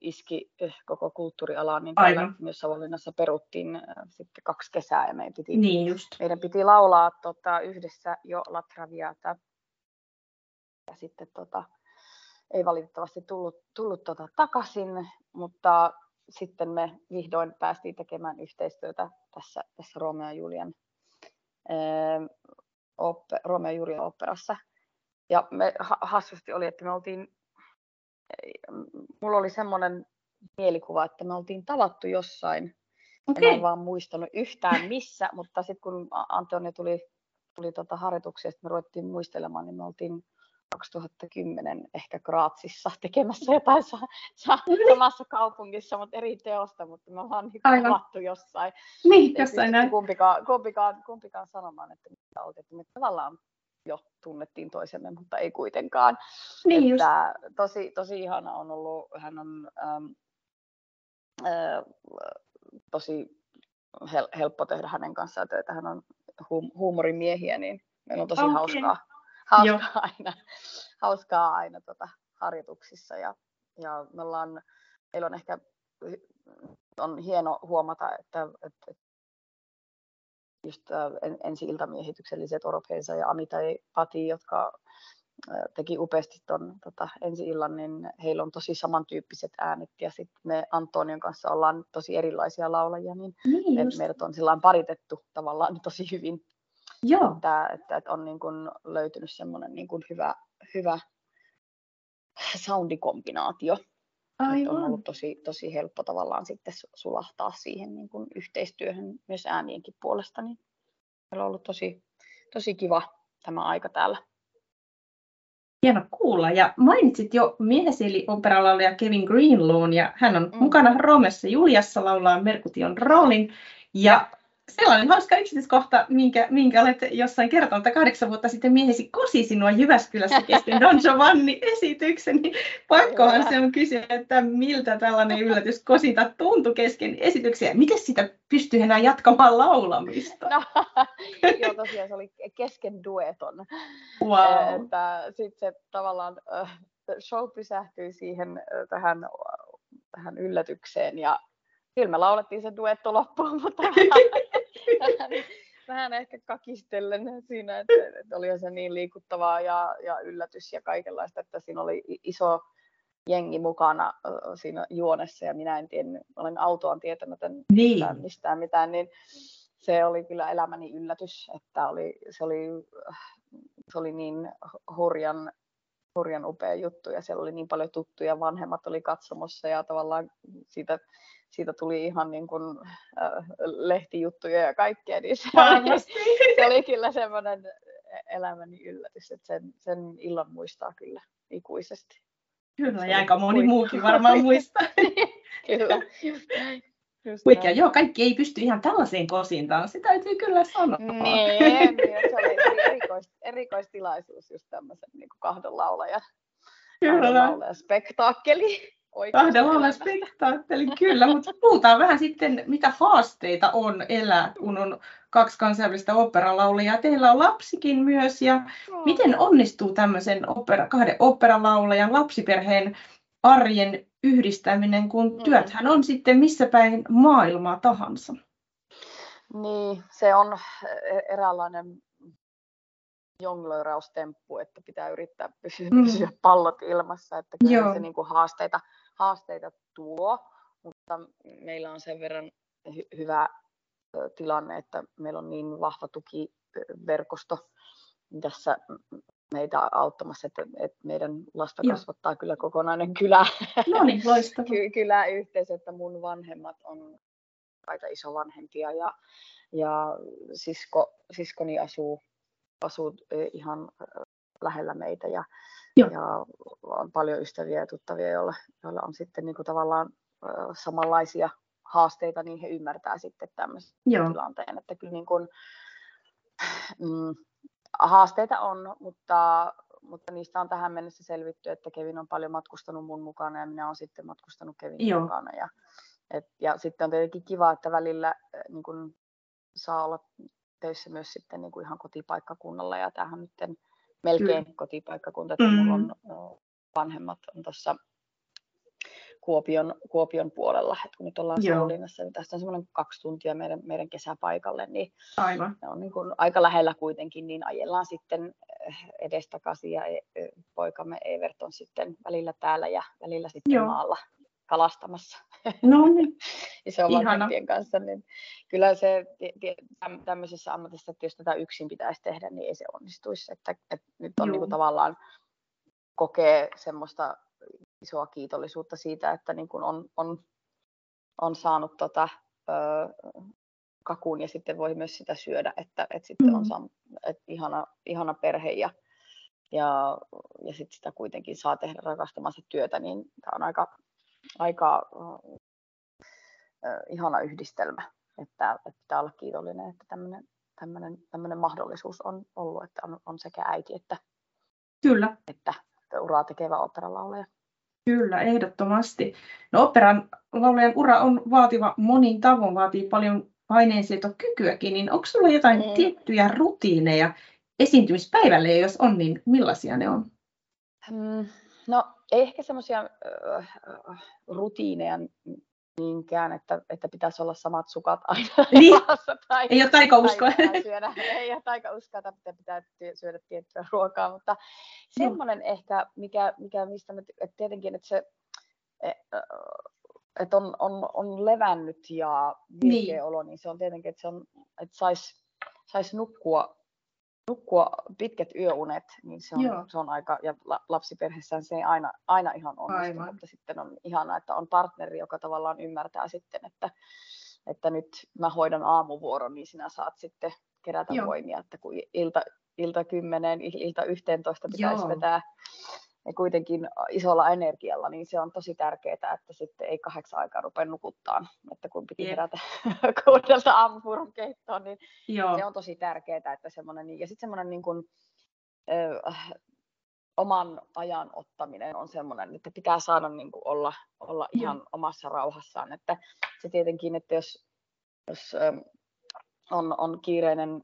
[SPEAKER 3] iski koko kulttuurialaan, niin täällä myös Savonlinnassa peruttiin sitten kaksi kesää ja meidän piti,
[SPEAKER 2] niin just.
[SPEAKER 3] meidän piti laulaa tota, yhdessä jo La Traviata. Ja sitten tota, ei valitettavasti tullut, tullut tota, takaisin, mutta sitten me vihdoin päästiin tekemään yhteistyötä tässä, tässä Romeo ja Julian ää, oppe, Romeo ja Julian operassa ja me hassusti oli, että me oltiin, mulla oli semmoinen mielikuva, että me oltiin tavattu jossain. Okay. En vaan muistanut yhtään missä, mutta sitten kun Antonio tuli, tuli tota harjoituksia, me ruvettiin muistelemaan, niin me oltiin 2010 ehkä Graatsissa tekemässä jotain sa- sa- samassa kaupungissa, mutta eri teosta, mutta me ollaan niin tavattu jossain.
[SPEAKER 2] Niin, jossain näin.
[SPEAKER 3] Kumpikaan, kumpikaan, kumpikaan sanomaan, että mitä oltiin, me tavallaan jo tunnettiin toisemme, mutta ei kuitenkaan.
[SPEAKER 2] Niin
[SPEAKER 3] että tosi, tosi ihana on ollut, hän on ähm, äh, tosi hel- helppo tehdä hänen kanssaan töitä, hän on hum- huumorimiehiä, niin meillä on tosi okay. hauskaa, hauskaa aina, hauskaa aina tota, harjoituksissa ja, ja me ollaan meillä on ehkä on hieno huomata, että, että just ensi iltamiehityksellliset Oropheisa ja Amitai Pati, jotka teki upeasti tuon tota, ensi illan, niin heillä on tosi samantyyppiset äänet ja sitten me Antonion kanssa ollaan tosi erilaisia laulajia, niin, niin me, meidät on sillä paritettu tavallaan tosi hyvin. Joo. Että, että, että on niin kun löytynyt semmoinen niin kun hyvä, hyvä soundikombinaatio. Aivan. on ollut tosi, tosi helppo tavallaan sitten sulahtaa siihen niin kun yhteistyöhön myös äänienkin puolesta. Niin meillä on ollut tosi, tosi kiva tämä aika täällä.
[SPEAKER 2] Hieno kuulla. Ja mainitsit jo miehesi eli operalaulaja Kevin Greenlawn, ja hän on mm. mukana Romessa Juliassa laulaa Merkution roolin. Ja sellainen hauska yksityiskohta, minkä, minkä olet jossain kertonut, että kahdeksan vuotta sitten miehesi kosi sinua Jyväskylässä kesken Don Giovanni-esityksen, niin pakkohan se on kysyä, että miltä tällainen yllätys kosinta tuntui kesken esityksiä. Miten sitä pystyy enää jatkamaan laulamista? No,
[SPEAKER 3] joo, tosiaan se oli kesken dueton.
[SPEAKER 2] Wow.
[SPEAKER 3] Että sitten se tavallaan show pysähtyi siihen tähän, tähän yllätykseen ja kyllä me laulettiin se duetto loppuun, mutta vähän, vähän ehkä kakistellen siinä, että, että oli se niin liikuttavaa ja, ja yllätys ja kaikenlaista, että siinä oli iso jengi mukana siinä juonessa ja minä en tiennyt, olen autoon tietämätön niin. mistään, mistään mitään, niin se oli kyllä elämäni yllätys, että oli, se, oli, se oli niin hurjan, hurjan upea juttu ja siellä oli niin paljon tuttuja, vanhemmat oli katsomossa ja tavallaan siitä siitä tuli ihan niin kuin, äh, lehtijuttuja ja kaikkea, niin se, oli, se oli kyllä semmoinen elämäni yllätys, että sen, sen illan muistaa kyllä ikuisesti.
[SPEAKER 2] Kyllä, ja aika moni muukin varmaan muistaa.
[SPEAKER 3] kyllä,
[SPEAKER 2] just Huikea, joo, kaikki ei pysty ihan tällaiseen kosintaan, sitä täytyy kyllä sanoa.
[SPEAKER 3] Niin, niin se oli, se oli erikois, erikoistilaisuus just tämmöisen niin kuin kahden laulajan, kyllä. kahden laulajan spektaakkeli.
[SPEAKER 2] Kahdella on spektaakkeli, kyllä, mutta puhutaan vähän sitten, mitä haasteita on elää, kun on kaksi kansainvälistä operalaulijaa. Teillä on lapsikin myös, ja miten onnistuu tämmöisen opera, kahden operalaulajan lapsiperheen arjen yhdistäminen, kun mm. työthän on sitten missä päin maailmaa tahansa?
[SPEAKER 3] Niin, se on e-, eräänlainen jonglööraustemppu, että pitää yrittää pysyä, mm. pysyä pallot ilmassa, että kyllä Joo. se niin kuin haasteita, haasteita tuo, mutta meillä on sen verran hy- hyvä tilanne, että meillä on niin vahva tukiverkosto tässä meitä auttamassa, että, että meidän lasta Joo. kasvattaa kyllä kokonainen kylä,
[SPEAKER 2] no niin,
[SPEAKER 3] Ky- kyläyhteisö, että mun vanhemmat on aika isovanhempia ja, ja sisko, siskoni asuu asuu ihan lähellä meitä ja, ja on paljon ystäviä ja tuttavia, joilla, joilla on sitten niin kuin tavallaan samanlaisia haasteita, niin he ymmärtää sitten tämmöisen Joo. tilanteen, että kyllä niin kuin, mm, haasteita on, mutta, mutta niistä on tähän mennessä selvitty, että Kevin on paljon matkustanut mun mukana ja minä olen sitten matkustanut Kevin Joo. mukana. Ja, et, ja sitten on tietenkin kiva, että välillä niin kun saa olla töissä myös sitten niin kuin ihan kotipaikkakunnalla ja tämähän nyt melkein mm. kotipaikkakunta, että mm. mulla on vanhemmat on tuossa Kuopion, Kuopion puolella, että kun nyt ollaan Savonlinnassa, niin tästä on semmoinen kaksi tuntia meidän, meidän kesäpaikalle, niin
[SPEAKER 2] Aivan.
[SPEAKER 3] ne on niin kuin aika lähellä kuitenkin, niin ajellaan sitten edestakaisin ja e, e, poikamme Evert on sitten välillä täällä ja välillä sitten Joo. maalla kalastamassa.
[SPEAKER 2] No niin.
[SPEAKER 3] Iso vanhempien kanssa, niin kyllä se tämmöisessä ammatissa, että jos tätä yksin pitäisi tehdä, niin ei se onnistuisi. Että, että nyt on niin kuin tavallaan kokee semmoista isoa kiitollisuutta siitä, että niin kuin on, on, on saanut tota, ö, kakun ja sitten voi myös sitä syödä, että, että sitten mm. on saanut, että ihana, ihana perhe ja, ja, ja sitten sitä kuitenkin saa tehdä rakastamansa työtä, niin tämä on aika, aika äh, ihana yhdistelmä, että, että pitää olla kiitollinen, että tämmöinen, tämmöinen, tämmöinen mahdollisuus on ollut, että on, on sekä äiti että,
[SPEAKER 2] Kyllä.
[SPEAKER 3] että uraa tekevä operalaulaja.
[SPEAKER 2] Kyllä, ehdottomasti. No operan laulajan ura on vaativa monin tavoin, vaatii paljon paineensietokykyäkin, niin onko sulla jotain mm. tiettyjä rutiineja esiintymispäivälle, ja jos on, niin millaisia ne on?
[SPEAKER 3] Mm, No ehkä semmoisia äh, rutiineja niinkään, että, että pitäisi olla samat sukat aina
[SPEAKER 2] niin. tai, ei ole taikauskoa.
[SPEAKER 3] Tai syödä, ei ole taikauskoa, että pitää syödä tiettyä ruokaa, mutta semmoinen ehkä, mikä, mikä mistä me, että tietenkin, että se, e, että on, on, on levännyt ja virkeä niin. olo, niin se on tietenkin, että, se on, että saisi sais nukkua nukkua pitkät yöunet, niin se on, se on aika, ja lapsiperheessään se ei aina, aina ihan onnistu, Aivan. mutta sitten on ihanaa, että on partneri, joka tavallaan ymmärtää sitten, että, että nyt mä hoidan aamuvuoron, niin sinä saat sitten kerätä Joo. voimia, että kun ilta, ilta 10, ilta 11 pitäisi Joo. vetää ja kuitenkin isolla energialla, niin se on tosi tärkeää, että sitten ei kahdeksan aikaa rupea nukuttaa. Että kun piti herätä kuudelta aamupuuron keittoon, niin Joo. se on tosi tärkeää, että semmoinen, niin, ja sitten semmoinen niin kuin, ö, oman ajan ottaminen on semmoinen, että pitää saada niin kuin olla, olla ihan mm. omassa rauhassaan. Että se tietenkin, että jos, jos on, on kiireinen,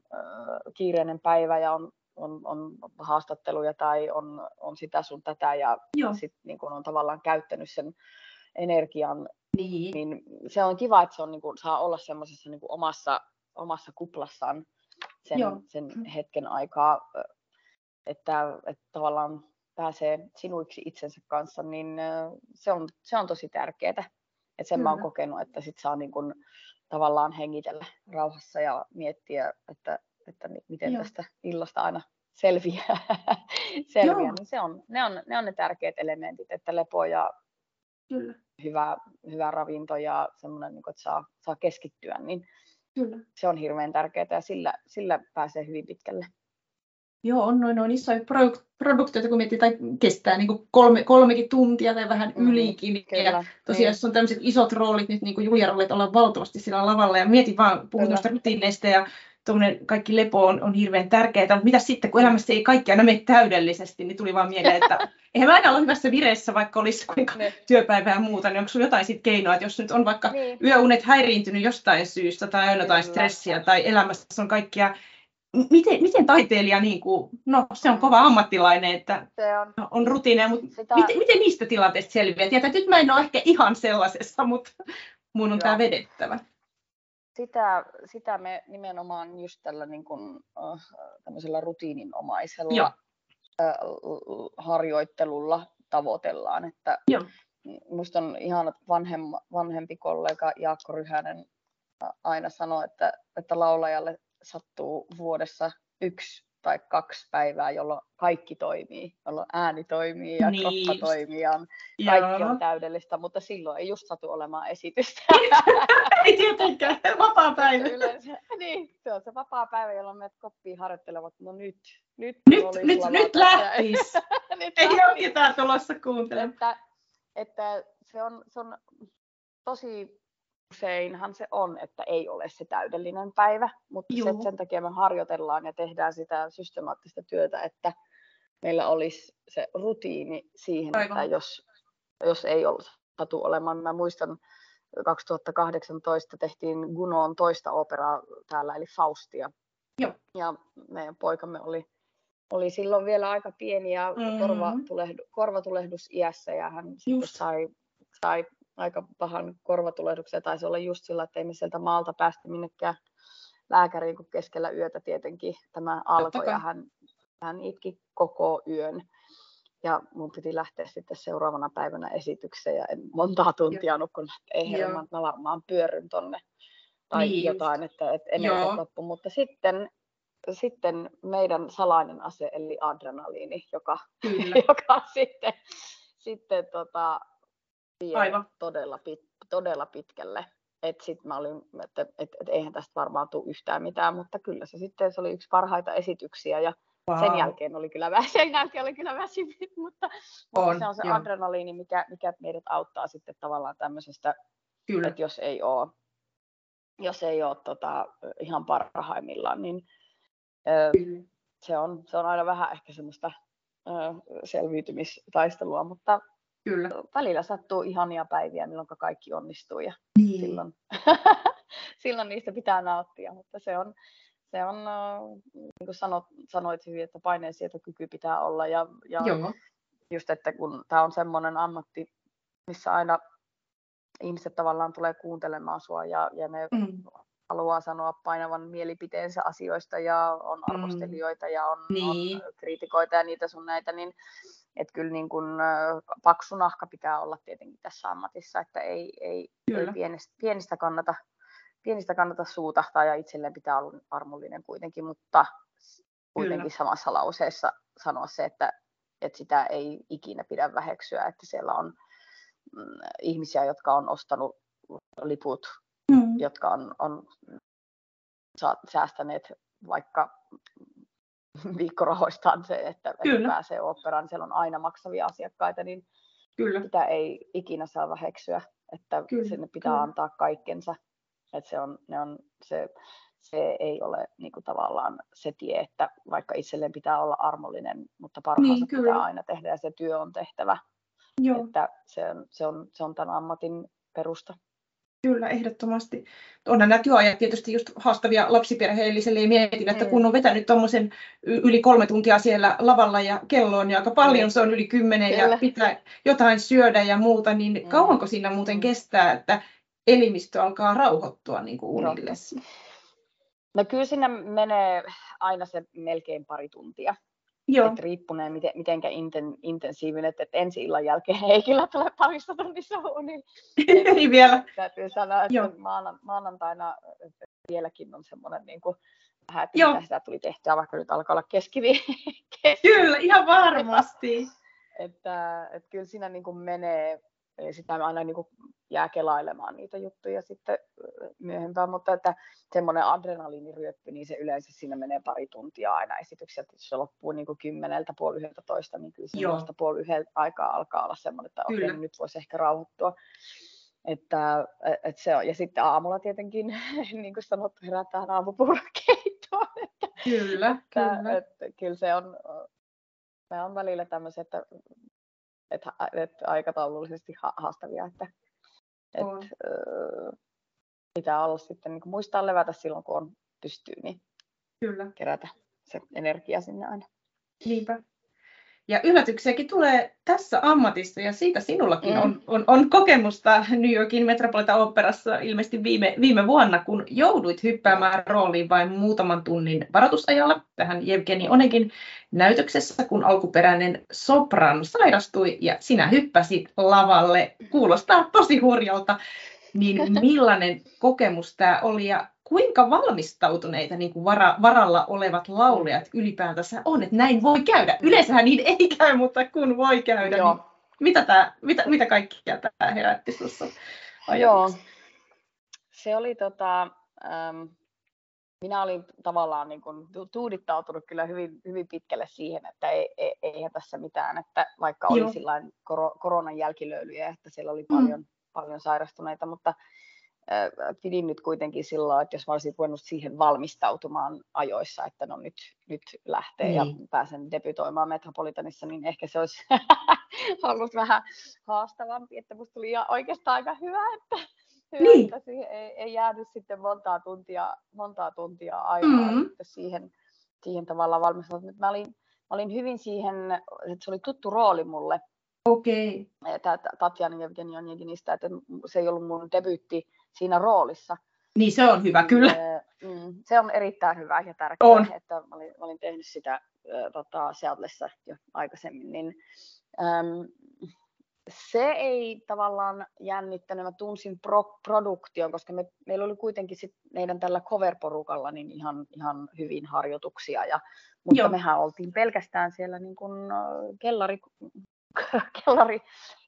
[SPEAKER 3] kiireinen päivä ja on on, on haastatteluja tai on, on sitä sun tätä ja sitten niin on tavallaan käyttänyt sen energian, niin, niin se on kiva, että se on, niin kuin, saa olla semmoisessa niin omassa, omassa kuplassaan sen, sen hetken aikaa, että, että tavallaan pääsee sinuiksi itsensä kanssa, niin se on, se on tosi tärkeää. Että sen Kyllä. mä oon kokenut, että sit saa niin kuin, tavallaan hengitellä rauhassa ja miettiä, että että miten Joo. tästä illasta aina selviää, selviää niin se on, ne, on, ne on ne tärkeät elementit, että lepo ja Kyllä. Hyvä, hyvä ravinto ja semmoinen, niin että saa, saa keskittyä, niin Kyllä. se on hirveän tärkeää ja sillä, sillä pääsee hyvin pitkälle.
[SPEAKER 2] Joo, on noin, noin isoja produkteja, kun miettii, tai kestää niin kuin kolme, kolmekin tuntia tai vähän mm, ylikin. Kyllä, ja tosiaan, niin. jos on tämmöiset isot roolit, nyt niin kuin Julia roolit ollaan valtavasti sillä lavalla, ja mietin vaan, puhun tuosta rutiineista ja kaikki lepo on, on hirveän tärkeää, mutta mitä sitten, kun elämässä ei kaikki aina mene täydellisesti, niin tuli vaan mieleen, että eihän mä aina ole hyvässä vireessä, vaikka olisi kuinka ne. työpäivää ja muuta, niin onko sinulla jotain sitten keinoa, että jos nyt on vaikka niin. yöunet häiriintynyt jostain syystä tai on jotain stressiä tai elämässä on kaikkia miten, miten taiteilija, niin kuin, no se on kova ammattilainen, että se on, on rutiineja, mutta Sitä... miten, miten niistä tilanteista selviää? Tiedät, että nyt mä en ole ehkä ihan sellaisessa, mutta mun on tämä vedettävä
[SPEAKER 3] sitä, sitä me nimenomaan just tällä niin kuin, äh, rutiininomaisella Joo. Äh, harjoittelulla tavoitellaan. Että Joo. Musta on ihan vanhem, vanhempi kollega Jaakko Ryhänen aina sanoi, että, että laulajalle sattuu vuodessa yksi tai kaksi päivää, jolloin kaikki toimii, jolloin ääni toimii ja niin. kroppa toimii ja kaikki Joo. on täydellistä, mutta silloin ei just satu olemaan esitystä.
[SPEAKER 2] ei tietenkään, vapaa päivä.
[SPEAKER 3] Yleensä, niin, se on se vapaa päivä, jolloin meidät koppiin harjoittelevat, no nyt,
[SPEAKER 2] nyt, nyt, nyt, nyt lähtis. nyt ei ole ketään tulossa kuuntelemaan.
[SPEAKER 3] Että, että se, on, se on tosi useinhan se on, että ei ole se täydellinen päivä, mutta se, sen takia me harjoitellaan ja tehdään sitä systemaattista työtä, että meillä olisi se rutiini siihen, Aivan. että jos, jos ei ollut satu olemaan. Mä muistan 2018 tehtiin Gunoon toista operaa täällä, eli Faustia. Joo. Ja meidän poikamme oli, oli silloin vielä aika pieni ja mm-hmm. korvatulehdu, korvatulehdus iässä ja hän sai, sai aika pahan korvatulehduksen. Taisi olla just sillä, että ei me sieltä maalta päästä minnekään lääkäriin, kun keskellä yötä tietenkin tämä alkoi ja hän, hän itki koko yön. Ja mun piti lähteä sitten seuraavana päivänä esitykseen ja en montaa tuntia nukkunut, että ei herran, mä varmaan pyöryn tonne tai niin jotain, että, että ennen loppu. Mutta sitten, sitten meidän salainen ase, eli adrenaliini, joka, joka sitten, sitten tota, vie Aivan. Todella, pit, todella pitkälle. Et sit mä olin, että et, et, eihän tästä varmaan tule yhtään mitään, mutta kyllä se sitten se oli yksi parhaita esityksiä ja wow. sen jälkeen oli kyllä sen jälkeen oli kyllä väsymys, mutta, on, mutta se on se joo. adrenaliini, mikä, mikä meidät auttaa sitten tavallaan tämmöisestä, kyllä. että jos ei ole, jos ei ole tota, ihan parhaimmillaan, niin ö, se, on, se on aina vähän ehkä semmoista ö, selviytymistaistelua, mutta Kyllä. Välillä sattuu ihania päiviä, milloin kaikki onnistuu ja niin. silloin, silloin niistä pitää nauttia, mutta se on, se on niin kuin sanot, sanoit hyvin, että paineen kyky pitää olla ja, ja just, että kun tämä on semmoinen ammatti, missä aina ihmiset tavallaan tulee kuuntelemaan sua ja, ja ne mm. haluaa sanoa painavan mielipiteensä asioista ja on mm. arvostelijoita mm. ja on, niin. on kriitikoita ja niitä sun näitä, niin että kyllä niin kun, paksu nahka pitää olla tietenkin tässä ammatissa, että ei, ei, ei pienistä, pienistä, kannata, pienistä kannata suutahtaa ja itselleen pitää olla armollinen kuitenkin, mutta kuitenkin kyllä. samassa lauseessa sanoa se, että, että sitä ei ikinä pidä väheksyä, että siellä on mm, ihmisiä, jotka on ostanut liput, mm. jotka on, on säästäneet vaikka viikkorahoistaan se, että, että pääsee operaan, siellä on aina maksavia asiakkaita, niin Kyllä. sitä ei ikinä saa väheksyä, että Kyllä. sinne pitää Kyllä. antaa kaikkensa. Että se, on, ne on, se, se ei ole niin kuin tavallaan se tie, että vaikka itselleen pitää olla armollinen, mutta parhaansa niin, pitää aina tehdä ja se työ on tehtävä. Joo. Että se on, se, on, se on tämän ammatin perusta.
[SPEAKER 2] Kyllä, ehdottomasti. Onhan nämä työajat tietysti just haastavia lapsiperheelliselle ja mietin, että kun on vetänyt tuommoisen yli kolme tuntia siellä lavalla ja kello on ja aika paljon, se on yli kymmenen Kyllä. ja pitää jotain syödä ja muuta, niin mm. kauanko siinä muuten kestää, että elimistö alkaa rauhoittua niin kuin unille?
[SPEAKER 3] No kyllä siinä menee aina se melkein pari tuntia. Joo. Et riippuneen miten, mitenkä inten, intensiivinen, että ensi illan jälkeen ei kyllä tule parissa tunnissa uni.
[SPEAKER 2] ei vielä.
[SPEAKER 3] Täytyy sanoa, että Joo. maanantaina vieläkin on semmoinen niin kuin, vähän, että Joo. mitä sitä tuli tehtyä, vaikka nyt alkaa olla keskivi.
[SPEAKER 2] kyllä, ihan varmasti.
[SPEAKER 3] että, että, että kyllä siinä niin kuin menee, sitä aina niin kuin jää kelailemaan niitä juttuja sitten myöhempään, mutta että semmoinen adrenaliiniryöppy, niin se yleensä siinä menee pari tuntia aina esityksiä, että jos se loppuu niin kuin kymmeneltä, puoli yhdeltä toista, niin kyllä semmoista puoli yhdeltä aikaa alkaa olla semmoinen, että okei, okay, nyt voisi ehkä rauhoittua. Että, että se on. Ja sitten aamulla tietenkin, niin kuin sanottu, herätään aamupuurokeittoon. Että,
[SPEAKER 2] kyllä,
[SPEAKER 3] että, kyllä. Että, että, kyllä se on, me on välillä tämmöisiä, että, että, että aikataulullisesti haastavia, että, et, öö, pitää olla sitten niin muistaa levätä silloin, kun on pystyy, niin Kyllä. kerätä se energia sinne aina.
[SPEAKER 2] Niinpä. Ja yllätyksiäkin tulee tässä ammatissa ja siitä sinullakin mm. on, on, on kokemusta New Yorkin Metropolitan Operassa ilmeisesti viime, viime vuonna, kun jouduit hyppäämään rooliin vain muutaman tunnin varoitusajalla tähän Jevgeni Onegin näytöksessä, kun alkuperäinen sopran sairastui ja sinä hyppäsit lavalle. Kuulostaa tosi hurjalta. Niin millainen kokemus tämä oli ja kuinka valmistautuneita niin kuin vara, varalla olevat laulajat ylipäätänsä on, että näin voi käydä. Yleensähän niin ei käy, mutta kun voi käydä, Joo. niin mitä, tämä, mitä, mitä kaikkia tämä herätti sinussa
[SPEAKER 3] Joo, se oli tota, ähm, minä olin tavallaan niin kuin tuudittautunut kyllä hyvin, hyvin pitkälle siihen, että ei, ei, eihän tässä mitään, että vaikka oli sillain koronan jälkilöylyjä, että siellä oli mm. paljon, mm. paljon sairastuneita, mutta pidin nyt kuitenkin silloin, että jos mä olisin voinut siihen valmistautumaan ajoissa, että no nyt, nyt lähtee niin. ja pääsen debytoimaan Metropolitanissa, niin ehkä se olisi ollut vähän haastavampi, että musta tuli oikeastaan aika hyvä, että, hyvä, niin. että siihen ei, ei jäänyt sitten montaa tuntia, montaa tuntia aikaa mm-hmm. siihen, siihen tavallaan valmistautumaan. Mä olin, mä olin hyvin siihen, että se oli tuttu rooli mulle,
[SPEAKER 2] Okei.
[SPEAKER 3] Okay. Tatjana Jevgenionjeginistä, että se ei ollut mun debyytti siinä roolissa.
[SPEAKER 2] Niin se on hyvä, kyllä.
[SPEAKER 3] Mm, se on erittäin hyvä ja tärkeää, on. että mä olin, mä olin tehnyt sitä äh, tota, Seatlessa jo aikaisemmin, niin äm, se ei tavallaan jännittänyt, mä tunsin pro, produktion, koska me, meillä oli kuitenkin sit meidän tällä cover-porukalla niin ihan, ihan hyvin harjoituksia, ja, mutta Joo. mehän oltiin pelkästään siellä niin kuin kellari, kellari,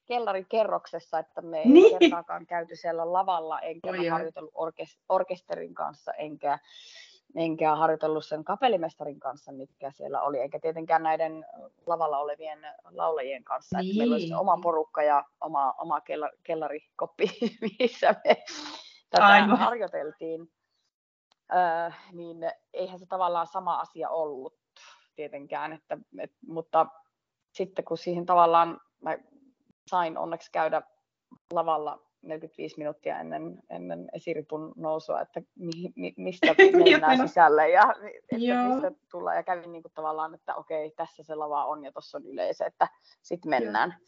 [SPEAKER 3] kellarikerroksessa, että me ei niin. kertaakaan käyty siellä lavalla, enkä Oi harjoitellut orkes, orkesterin kanssa, enkä, enkä harjoitellut sen kapellimestarin kanssa, mitkä siellä oli, eikä tietenkään näiden lavalla olevien laulajien kanssa. Niin. Että meillä oli oma niin. porukka ja oma, oma kellar, kellarikoppi, missä me tätä Aivan. harjoiteltiin. Öö, niin eihän se tavallaan sama asia ollut tietenkään, että, et, mutta sitten kun siihen tavallaan mä sain onneksi käydä lavalla 45 minuuttia ennen, ennen esiripun nousua, että mi, mi, mistä mennään sisälle ja että mistä tullaan. Ja kävin niin kuin tavallaan, että okei, tässä se lava on ja tuossa on yleisö, että sitten mennään. Joo.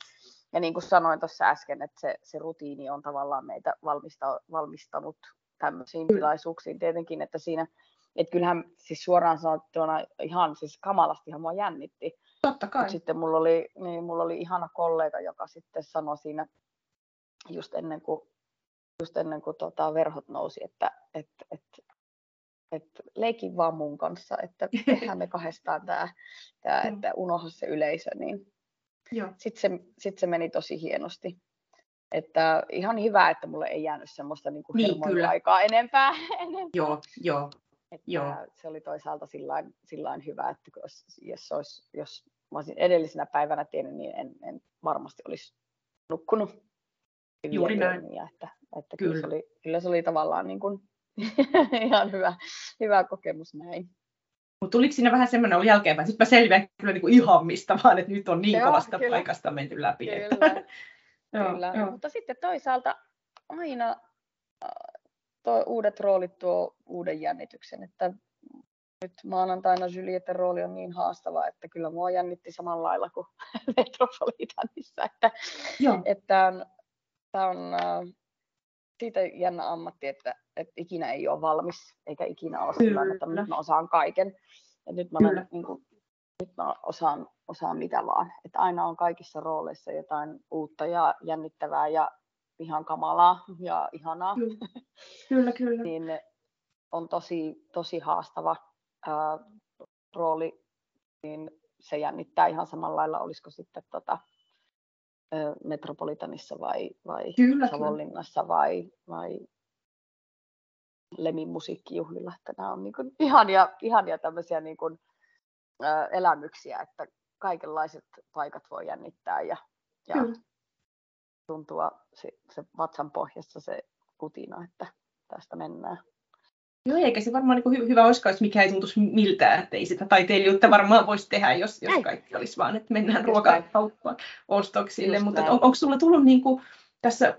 [SPEAKER 3] Ja niin kuin sanoin tuossa äsken, että se, se rutiini on tavallaan meitä valmista, valmistanut tämmöisiin tilaisuuksiin tietenkin, että siinä, että kyllähän siis suoraan sanottuna ihan siis kamalastihan mua jännitti.
[SPEAKER 2] Totta kai.
[SPEAKER 3] Mut sitten mulla oli, niin mulla oli ihana kollega, joka sitten sanoi siinä just ennen kuin, just ennen kuin tota verhot nousi, että et, et, et leikin vaan mun kanssa, että tehdään me kahdestaan tämä, tää, että unohda se yleisö, niin sitten se, sit se meni tosi hienosti. Että ihan hyvä, että mulle ei jäänyt semmoista niin kuin niin, aikaa enempää. enempää.
[SPEAKER 2] Joo, joo.
[SPEAKER 3] Että joo. Se oli toisaalta sillain, sillain hyvä, että jos, jos, olisi, jos mä olisin edellisenä päivänä tiennyt, niin en, en varmasti olisi nukkunut.
[SPEAKER 2] Juuri näin.
[SPEAKER 3] Että, että kyllä. Kyllä, se oli, kyllä se oli tavallaan niin kuin ihan hyvä, hyvä kokemus näin.
[SPEAKER 2] Mutta tuliko siinä vähän semmoinen oli jälkeenpäin, sitten mä selviän kyllä niin kuin ihan mistä vaan, että nyt on niin joo, kovasta kyllä. paikasta menty läpi.
[SPEAKER 3] Kyllä, että... kyllä. Joo, mutta sitten toisaalta aina tuo uudet roolit tuo uuden jännityksen, että nyt maanantaina Juliette rooli on niin haastava, että kyllä mua jännitti samalla lailla kuin Metropolitanissa, että, Joo. että tämä on äh, siitä jännä ammatti, että, että ikinä ei ole valmis, eikä ikinä ole sillä että nyt mä osaan kaiken. Ja nyt mä, olen, niin kuin, nyt mä osaan, osaan mitä vaan. Että aina on kaikissa rooleissa jotain uutta ja jännittävää ja ihan kamalaa ja ihanaa.
[SPEAKER 2] Kyllä, kyllä. kyllä.
[SPEAKER 3] niin on tosi, tosi haastava ää, rooli, niin se jännittää ihan samalla lailla, olisiko sitten tota, Metropolitanissa vai, vai kyllä, Savonlinnassa kyllä. vai, vai Lemin musiikkijuhlilla. Että nämä on niin kuin ihania, ihania tämmöisiä niin kuin, ä, elämyksiä, että kaikenlaiset paikat voi jännittää ja, ja tuntua se, se vatsan pohjassa se kutina, että tästä mennään.
[SPEAKER 2] Joo, eikä se varmaan niin hyvä olisikaan, jos mikä ei tuntuisi miltään, että ei sitä taiteilijuutta varmaan voisi tehdä, jos, jos kaikki olisi vaan, että mennään ruokakauppaan ostoksille. Just Mutta on, onko sulla tullut niin kuin, tässä,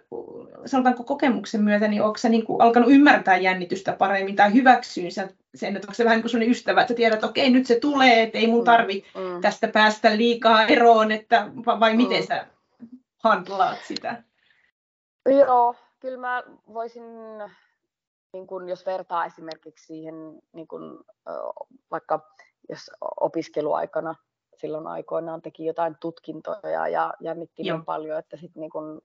[SPEAKER 2] sanotaanko kokemuksen myötä, niin onko sä niin kuin alkanut ymmärtää jännitystä paremmin tai hyväksyä sen, sen että onko se vähän niin kuin sellainen ystävä, että tiedät, että okei, nyt se tulee, että ei mun mm, tarvi mm, mm. tästä päästä liikaa eroon, että vai miten mm. sä handlaat sitä?
[SPEAKER 3] Joo, kyllä mä voisin niin kun jos vertaa esimerkiksi siihen, niin kun, vaikka jos opiskeluaikana silloin aikoinaan teki jotain tutkintoja ja jännitti niin paljon, että sitten niin kun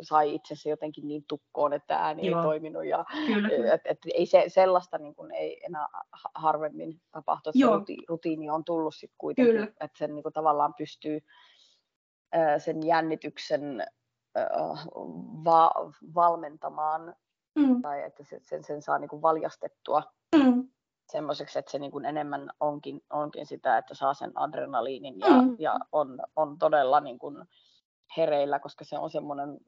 [SPEAKER 3] sai itsensä jotenkin niin tukkoon, että ääni Joo. ei toiminut. Ja, kyllä, Et, et, ei se, sellaista niin kun ei enää harvemmin tapahtu. Ruti, rutiini on tullut sitten kuitenkin, kyllä. että sen niin kun tavallaan pystyy sen jännityksen va- valmentamaan mm. tai että sen, sen saa niin kuin valjastettua mm. semmoiseksi, että se niin kuin enemmän onkin, onkin sitä, että saa sen adrenaliinin ja, mm. ja on, on todella niin kuin hereillä, koska se on semmoinen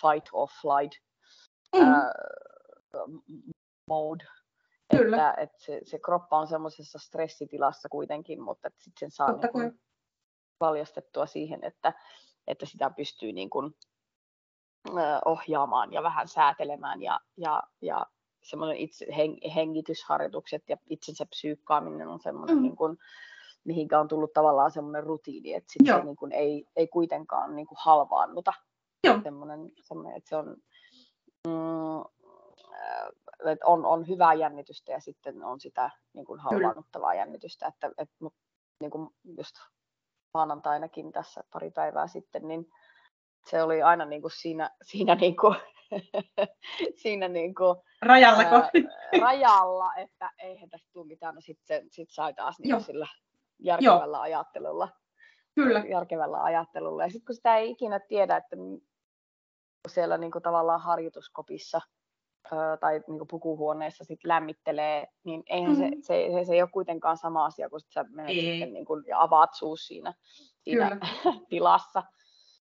[SPEAKER 3] fight or flight mm. ää, mode. Kyllä. Että, että se, se kroppa on semmoisessa stressitilassa kuitenkin, mutta sitten sen saa niin kuin valjastettua siihen, että, että sitä pystyy niin kuin ohjaamaan ja vähän säätelemään ja, ja, ja semmoinen itse, heng, hengitysharjoitukset ja itsensä psyykkaaminen on semmoinen, mm. niin kuin, mihinkä on tullut tavallaan semmoinen rutiini, että sit se niin kuin, ei, ei kuitenkaan niin kuin halvaannuta. Joo. Semmoinen, semmoinen, että se on, mm, että on, on hyvää jännitystä ja sitten on sitä niin kuin halvaannuttavaa jännitystä, että, että niin kuin just maanantainakin tässä pari päivää sitten, niin se oli aina niin kuin siinä, siinä, niin kuin, siinä niin kuin,
[SPEAKER 2] rajalla, ää,
[SPEAKER 3] rajalla, että eihän tästä tule mitään. No sitten sit sai taas niin sillä järkevällä Joo. ajattelulla.
[SPEAKER 2] Kyllä.
[SPEAKER 3] Järkevällä ajattelulla. Ja sitten kun sitä ei ikinä tiedä, että siellä niin kuin tavallaan harjoituskopissa tai niin pukuhuoneessa sit lämmittelee, niin eihän mm-hmm. se, se, se, ei ole kuitenkaan sama asia, kun sä menet sitten niin kuin, ja avaat suus siinä, siinä tilassa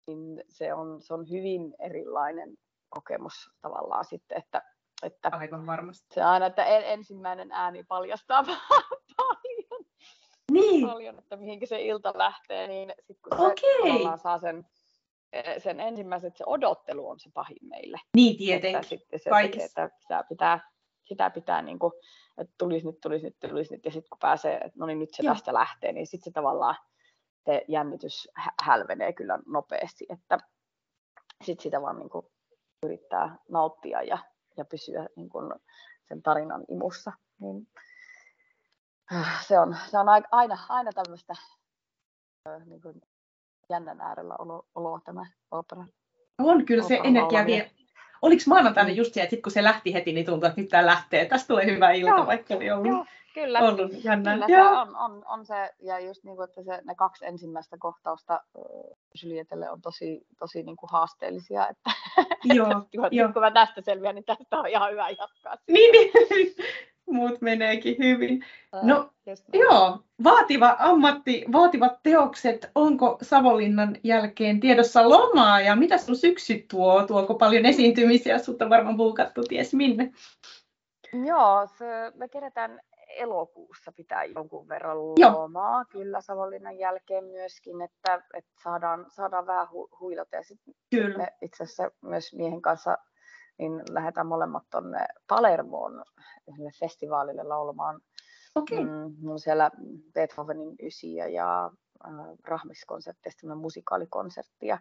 [SPEAKER 3] niin se on, se on hyvin erilainen kokemus tavallaan sitten, että, että
[SPEAKER 2] Aivan varmasti.
[SPEAKER 3] Se aina, että ensimmäinen ääni paljastaa paljon,
[SPEAKER 2] niin.
[SPEAKER 3] paljon että mihinkä se ilta lähtee, niin sitten kun okay. se saa sen sen ensimmäiset, se odottelu on se pahin meille.
[SPEAKER 2] Niin tietenkin. Että
[SPEAKER 3] sitten se tekee, että sitä pitää, sitä pitää niin kuin, että tulisi nyt, tulisi nyt, tulisi nyt, ja sitten kun pääsee, että no niin nyt se Joo. tästä lähtee, niin sitten se tavallaan se jännitys hälvenee kyllä nopeasti, että sitten sitä vaan niin kuin yrittää nauttia ja, ja pysyä niin kuin sen tarinan imussa. Niin, äh, se on, se on aina, aina tämmöistä äh, niin kuin jännän äärellä olo, oloa tämä opera.
[SPEAKER 2] On kyllä se energia vie. Oliko maanantaina mm. just se, että sit kun se lähti heti, niin tuntuu, että nyt tämä lähtee. Tästä tulee hyvä ilta, joo, vaikka oli ollut, joo,
[SPEAKER 3] kyllä,
[SPEAKER 2] ollut
[SPEAKER 3] jännä. Kyllä se on, on, on, se, ja just niin kuin, että se, ne kaksi ensimmäistä kohtausta Julietelle on tosi, tosi niin kuin haasteellisia, että, joo, että joo. kun mä tästä selviän, niin tästä on ihan hyvä jatkaa.
[SPEAKER 2] Niin, niin muut meneekin hyvin. No joo, vaativa ammatti, vaativat teokset. Onko Savonlinnan jälkeen tiedossa lomaa ja mitä sun syksy tuo? Tuoko paljon esiintymisiä? Sut on varmaan buukattu ties minne.
[SPEAKER 3] Joo, se, me kerätään elokuussa pitää jonkun verran lomaa Joo. kyllä Savonlinnan jälkeen myöskin, että, että saadaan, saadaan vähän hu- huilata. Ja sitten itse asiassa myös miehen kanssa niin lähdetään molemmat tuonne Palermoon yhdelle festivaalille laulamaan. Okay. Mm, siellä Beethovenin ysiä ja äh, Rahmis-konsertti ja musikaalikonsertti. Ja,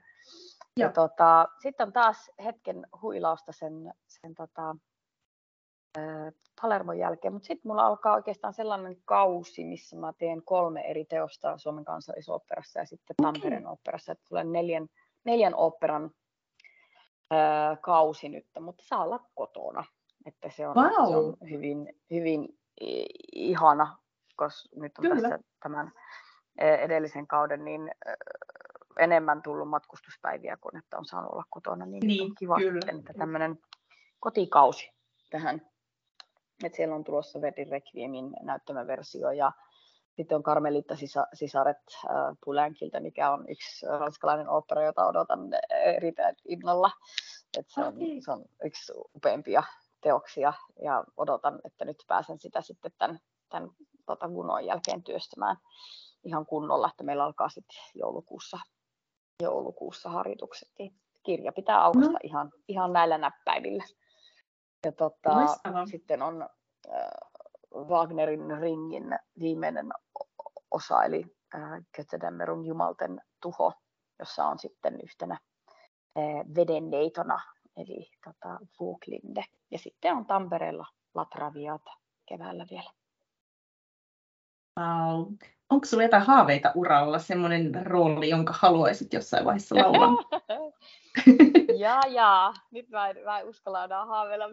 [SPEAKER 3] ja tota, sitten on taas hetken huilausta sen, sen tota, äh, Palermon jälkeen, mutta sitten mulla alkaa oikeastaan sellainen kausi, missä mä teen kolme eri teosta Suomen kansallisoopperassa ja sitten Tampereen okay. oopperassa, että tulee neljän, neljän kausi nyt, mutta saa olla kotona. Että se on, wow. se on hyvin, hyvin ihana, koska nyt on Kyllä. tässä tämän e, edellisen kauden niin enemmän tullut matkustuspäiviä kuin että on saanut olla kotona, niin, niin on kiva kyllä. Että tämmöinen kotikausi tähän. Että siellä on tulossa Verdin Requiemin näyttämäversio ja sitten on Karmelitta sisaret Pulänkiltä, mikä on yksi ranskalainen opera, jota odotan erittäin innolla. Et se, on, okay. se on yksi upeimpia teoksia ja odotan, että nyt pääsen sitä sitten tämän, tämän tota, Gunon jälkeen työstämään ihan kunnolla, että meillä alkaa sitten joulukuussa, joulukuussa harjoitukset. Niin kirja pitää aukasta no. ihan, ihan näillä näppäimillä. Ja tota, sitten on Wagnerin ringin viimeinen osa, eli äh, Götterdämmerung Jumalten tuho, jossa on sitten yhtenä äh, vedenneitona, eli tota, Vuoklinde. Ja sitten on Tampereella Latraviata keväällä vielä.
[SPEAKER 2] Wow. Onko sinulla jotain haaveita uralla, semmoinen rooli, jonka haluaisit jossain vaiheessa laulaa?
[SPEAKER 3] ja, ja. Nyt mä en, mä en uskalla enää haaveilla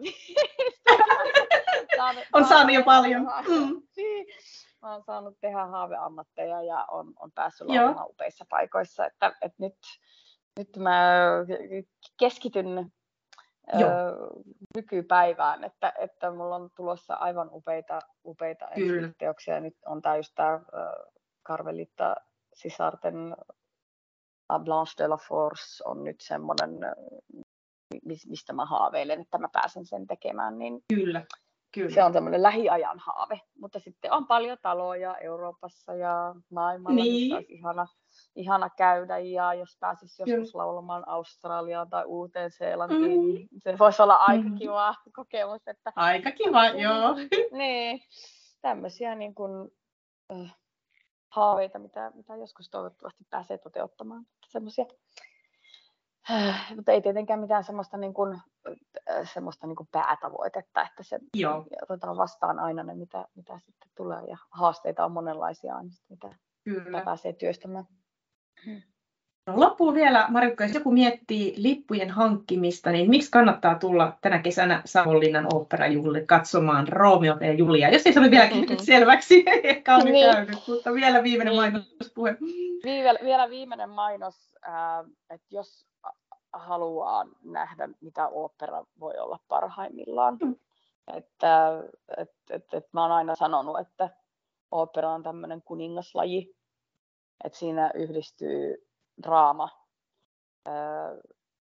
[SPEAKER 2] on saanut jo paljon. Mm.
[SPEAKER 3] Mä oon saanut tehdä haaveammatteja ja on, on päässyt laulamaan upeissa paikoissa. Että, että nyt, nyt mä keskityn Joo. nykypäivään, että, että mulla on tulossa aivan upeita, upeita teoksia. Nyt on tämä just tämä Karvelitta sisarten Blanche de la Force on nyt semmoinen, mistä mä haaveilen, että mä pääsen sen tekemään. Niin
[SPEAKER 2] Kyllä. Kyllä.
[SPEAKER 3] Se on tämmöinen lähiajan haave, mutta sitten on paljon taloja Euroopassa ja maailmalla, niin. missä olisi ihana, ihana käydä ja jos pääsisi joskus Kyllä. laulamaan Australiaan tai Uuteen-Seelantiin, mm. niin se voisi olla aika mm. kiva kokemus. Että,
[SPEAKER 2] aika kiva, joo.
[SPEAKER 3] niin, tämmöisiä niin kuin, äh, haaveita, mitä, mitä joskus toivottavasti pääsee toteuttamaan. Semmoisia mutta ei tietenkään mitään semmoista, niin kuin, semmoista niin kuin päätavoitetta, että se Joo. otetaan vastaan aina ne, mitä, mitä sitten tulee. Ja haasteita on monenlaisia mitä, Kyllä. mitä pääsee työstämään.
[SPEAKER 2] No, loppuun vielä, Marikko, jos joku miettii lippujen hankkimista, niin miksi kannattaa tulla tänä kesänä Savonlinnan oopperajuhlille katsomaan Romeo ja Julia? Jos ei se ole vielä mm-hmm. selväksi, ehkä on niin. käynyt, mutta vielä viimeinen niin. mainospuhe.
[SPEAKER 3] Vielä, vielä viimeinen mainos, äh, että jos haluaa nähdä, mitä opera voi olla parhaimmillaan. Mm. Että, et, et, et mä oon aina sanonut, että opera on tämmöinen kuningaslaji, että siinä yhdistyy draama, ää,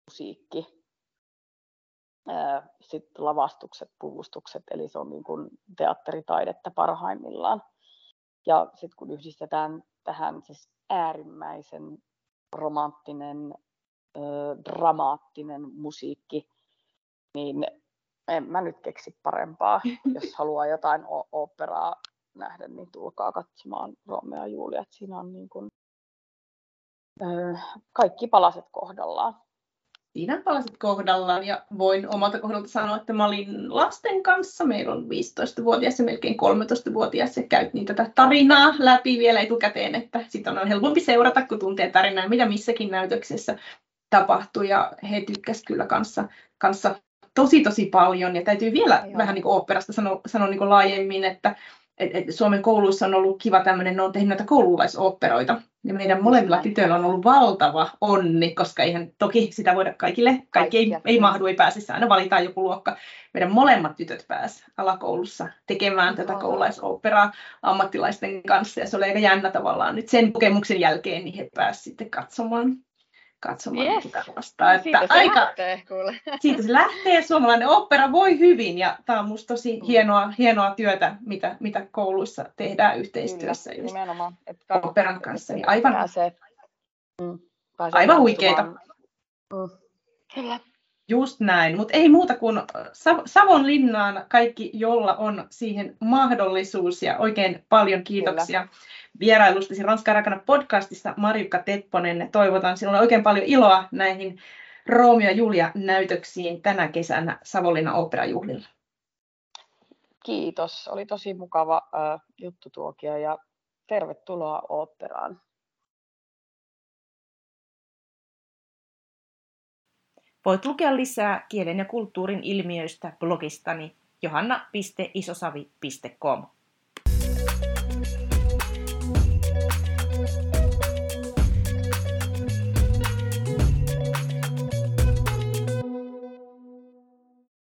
[SPEAKER 3] musiikki, sitten lavastukset, puvustukset, eli se on niin kuin teatteritaidetta parhaimmillaan. Ja sitten kun yhdistetään tähän siis äärimmäisen romanttinen dramaattinen musiikki, niin en mä nyt keksi parempaa. Jos haluaa jotain operaa nähdä, niin tulkaa katsomaan Romeo ja Julia. Siinä on niin kuin, kaikki palaset kohdallaan
[SPEAKER 2] siinä palasit kohdallaan ja voin omalta kohdalta sanoa, että mä olin lasten kanssa, meillä on 15-vuotias ja melkein 13-vuotias ja käyt niin tätä tarinaa läpi vielä etukäteen, että sitten on helpompi seurata, kun tuntee tarinaa, mitä missäkin näytöksessä tapahtui ja he tykkäsivät kyllä kanssa, kanssa tosi tosi paljon ja täytyy vielä Joo. vähän niin kuin oopperasta sanoa, sanoa niin kuin laajemmin, että et, et Suomen kouluissa on ollut kiva tämmöinen, ne on tehnyt näitä koululaisoopperoita. Ja meidän molemmilla tytöillä on ollut valtava onni, koska eihän toki sitä voida kaikille, kaikki ei, ei mahdu, ei pääse, aina valitaan joku luokka. Meidän molemmat tytöt pääsivät alakoulussa tekemään tätä koululaisoopperaa ammattilaisten kanssa, ja se oli aika jännä tavallaan nyt sen kokemuksen jälkeen, niin he pääsivät sitten katsomaan katsomaan yes. tällaista.
[SPEAKER 3] No, siitä että se aika, lähtee, kuule.
[SPEAKER 2] Siitä se lähtee, suomalainen opera voi hyvin ja tämä on minusta tosi mm. hienoa, hienoa työtä, mitä, mitä kouluissa tehdään yhteistyössä Kyllä, just nimenomaan, että operan kanssa. Niin aivan, pääsee, mm, pääsee aivan huikeita. Mm. Kyllä. Just näin, mutta ei muuta kuin Savon linnaan kaikki, jolla on siihen mahdollisuus ja oikein paljon kiitoksia. Kyllä vierailustasi Ranskan rakana podcastissa Marjukka Tepponen. Toivotan sinulle oikein paljon iloa näihin Romeo ja Julia-näytöksiin tänä kesänä Savonlinnan oopperajuhlilla.
[SPEAKER 3] Kiitos, oli tosi mukava äh, juttu tuokia ja tervetuloa oopperaan.
[SPEAKER 1] Voit lukea lisää kielen ja kulttuurin ilmiöistä blogistani johanna.isosavi.com.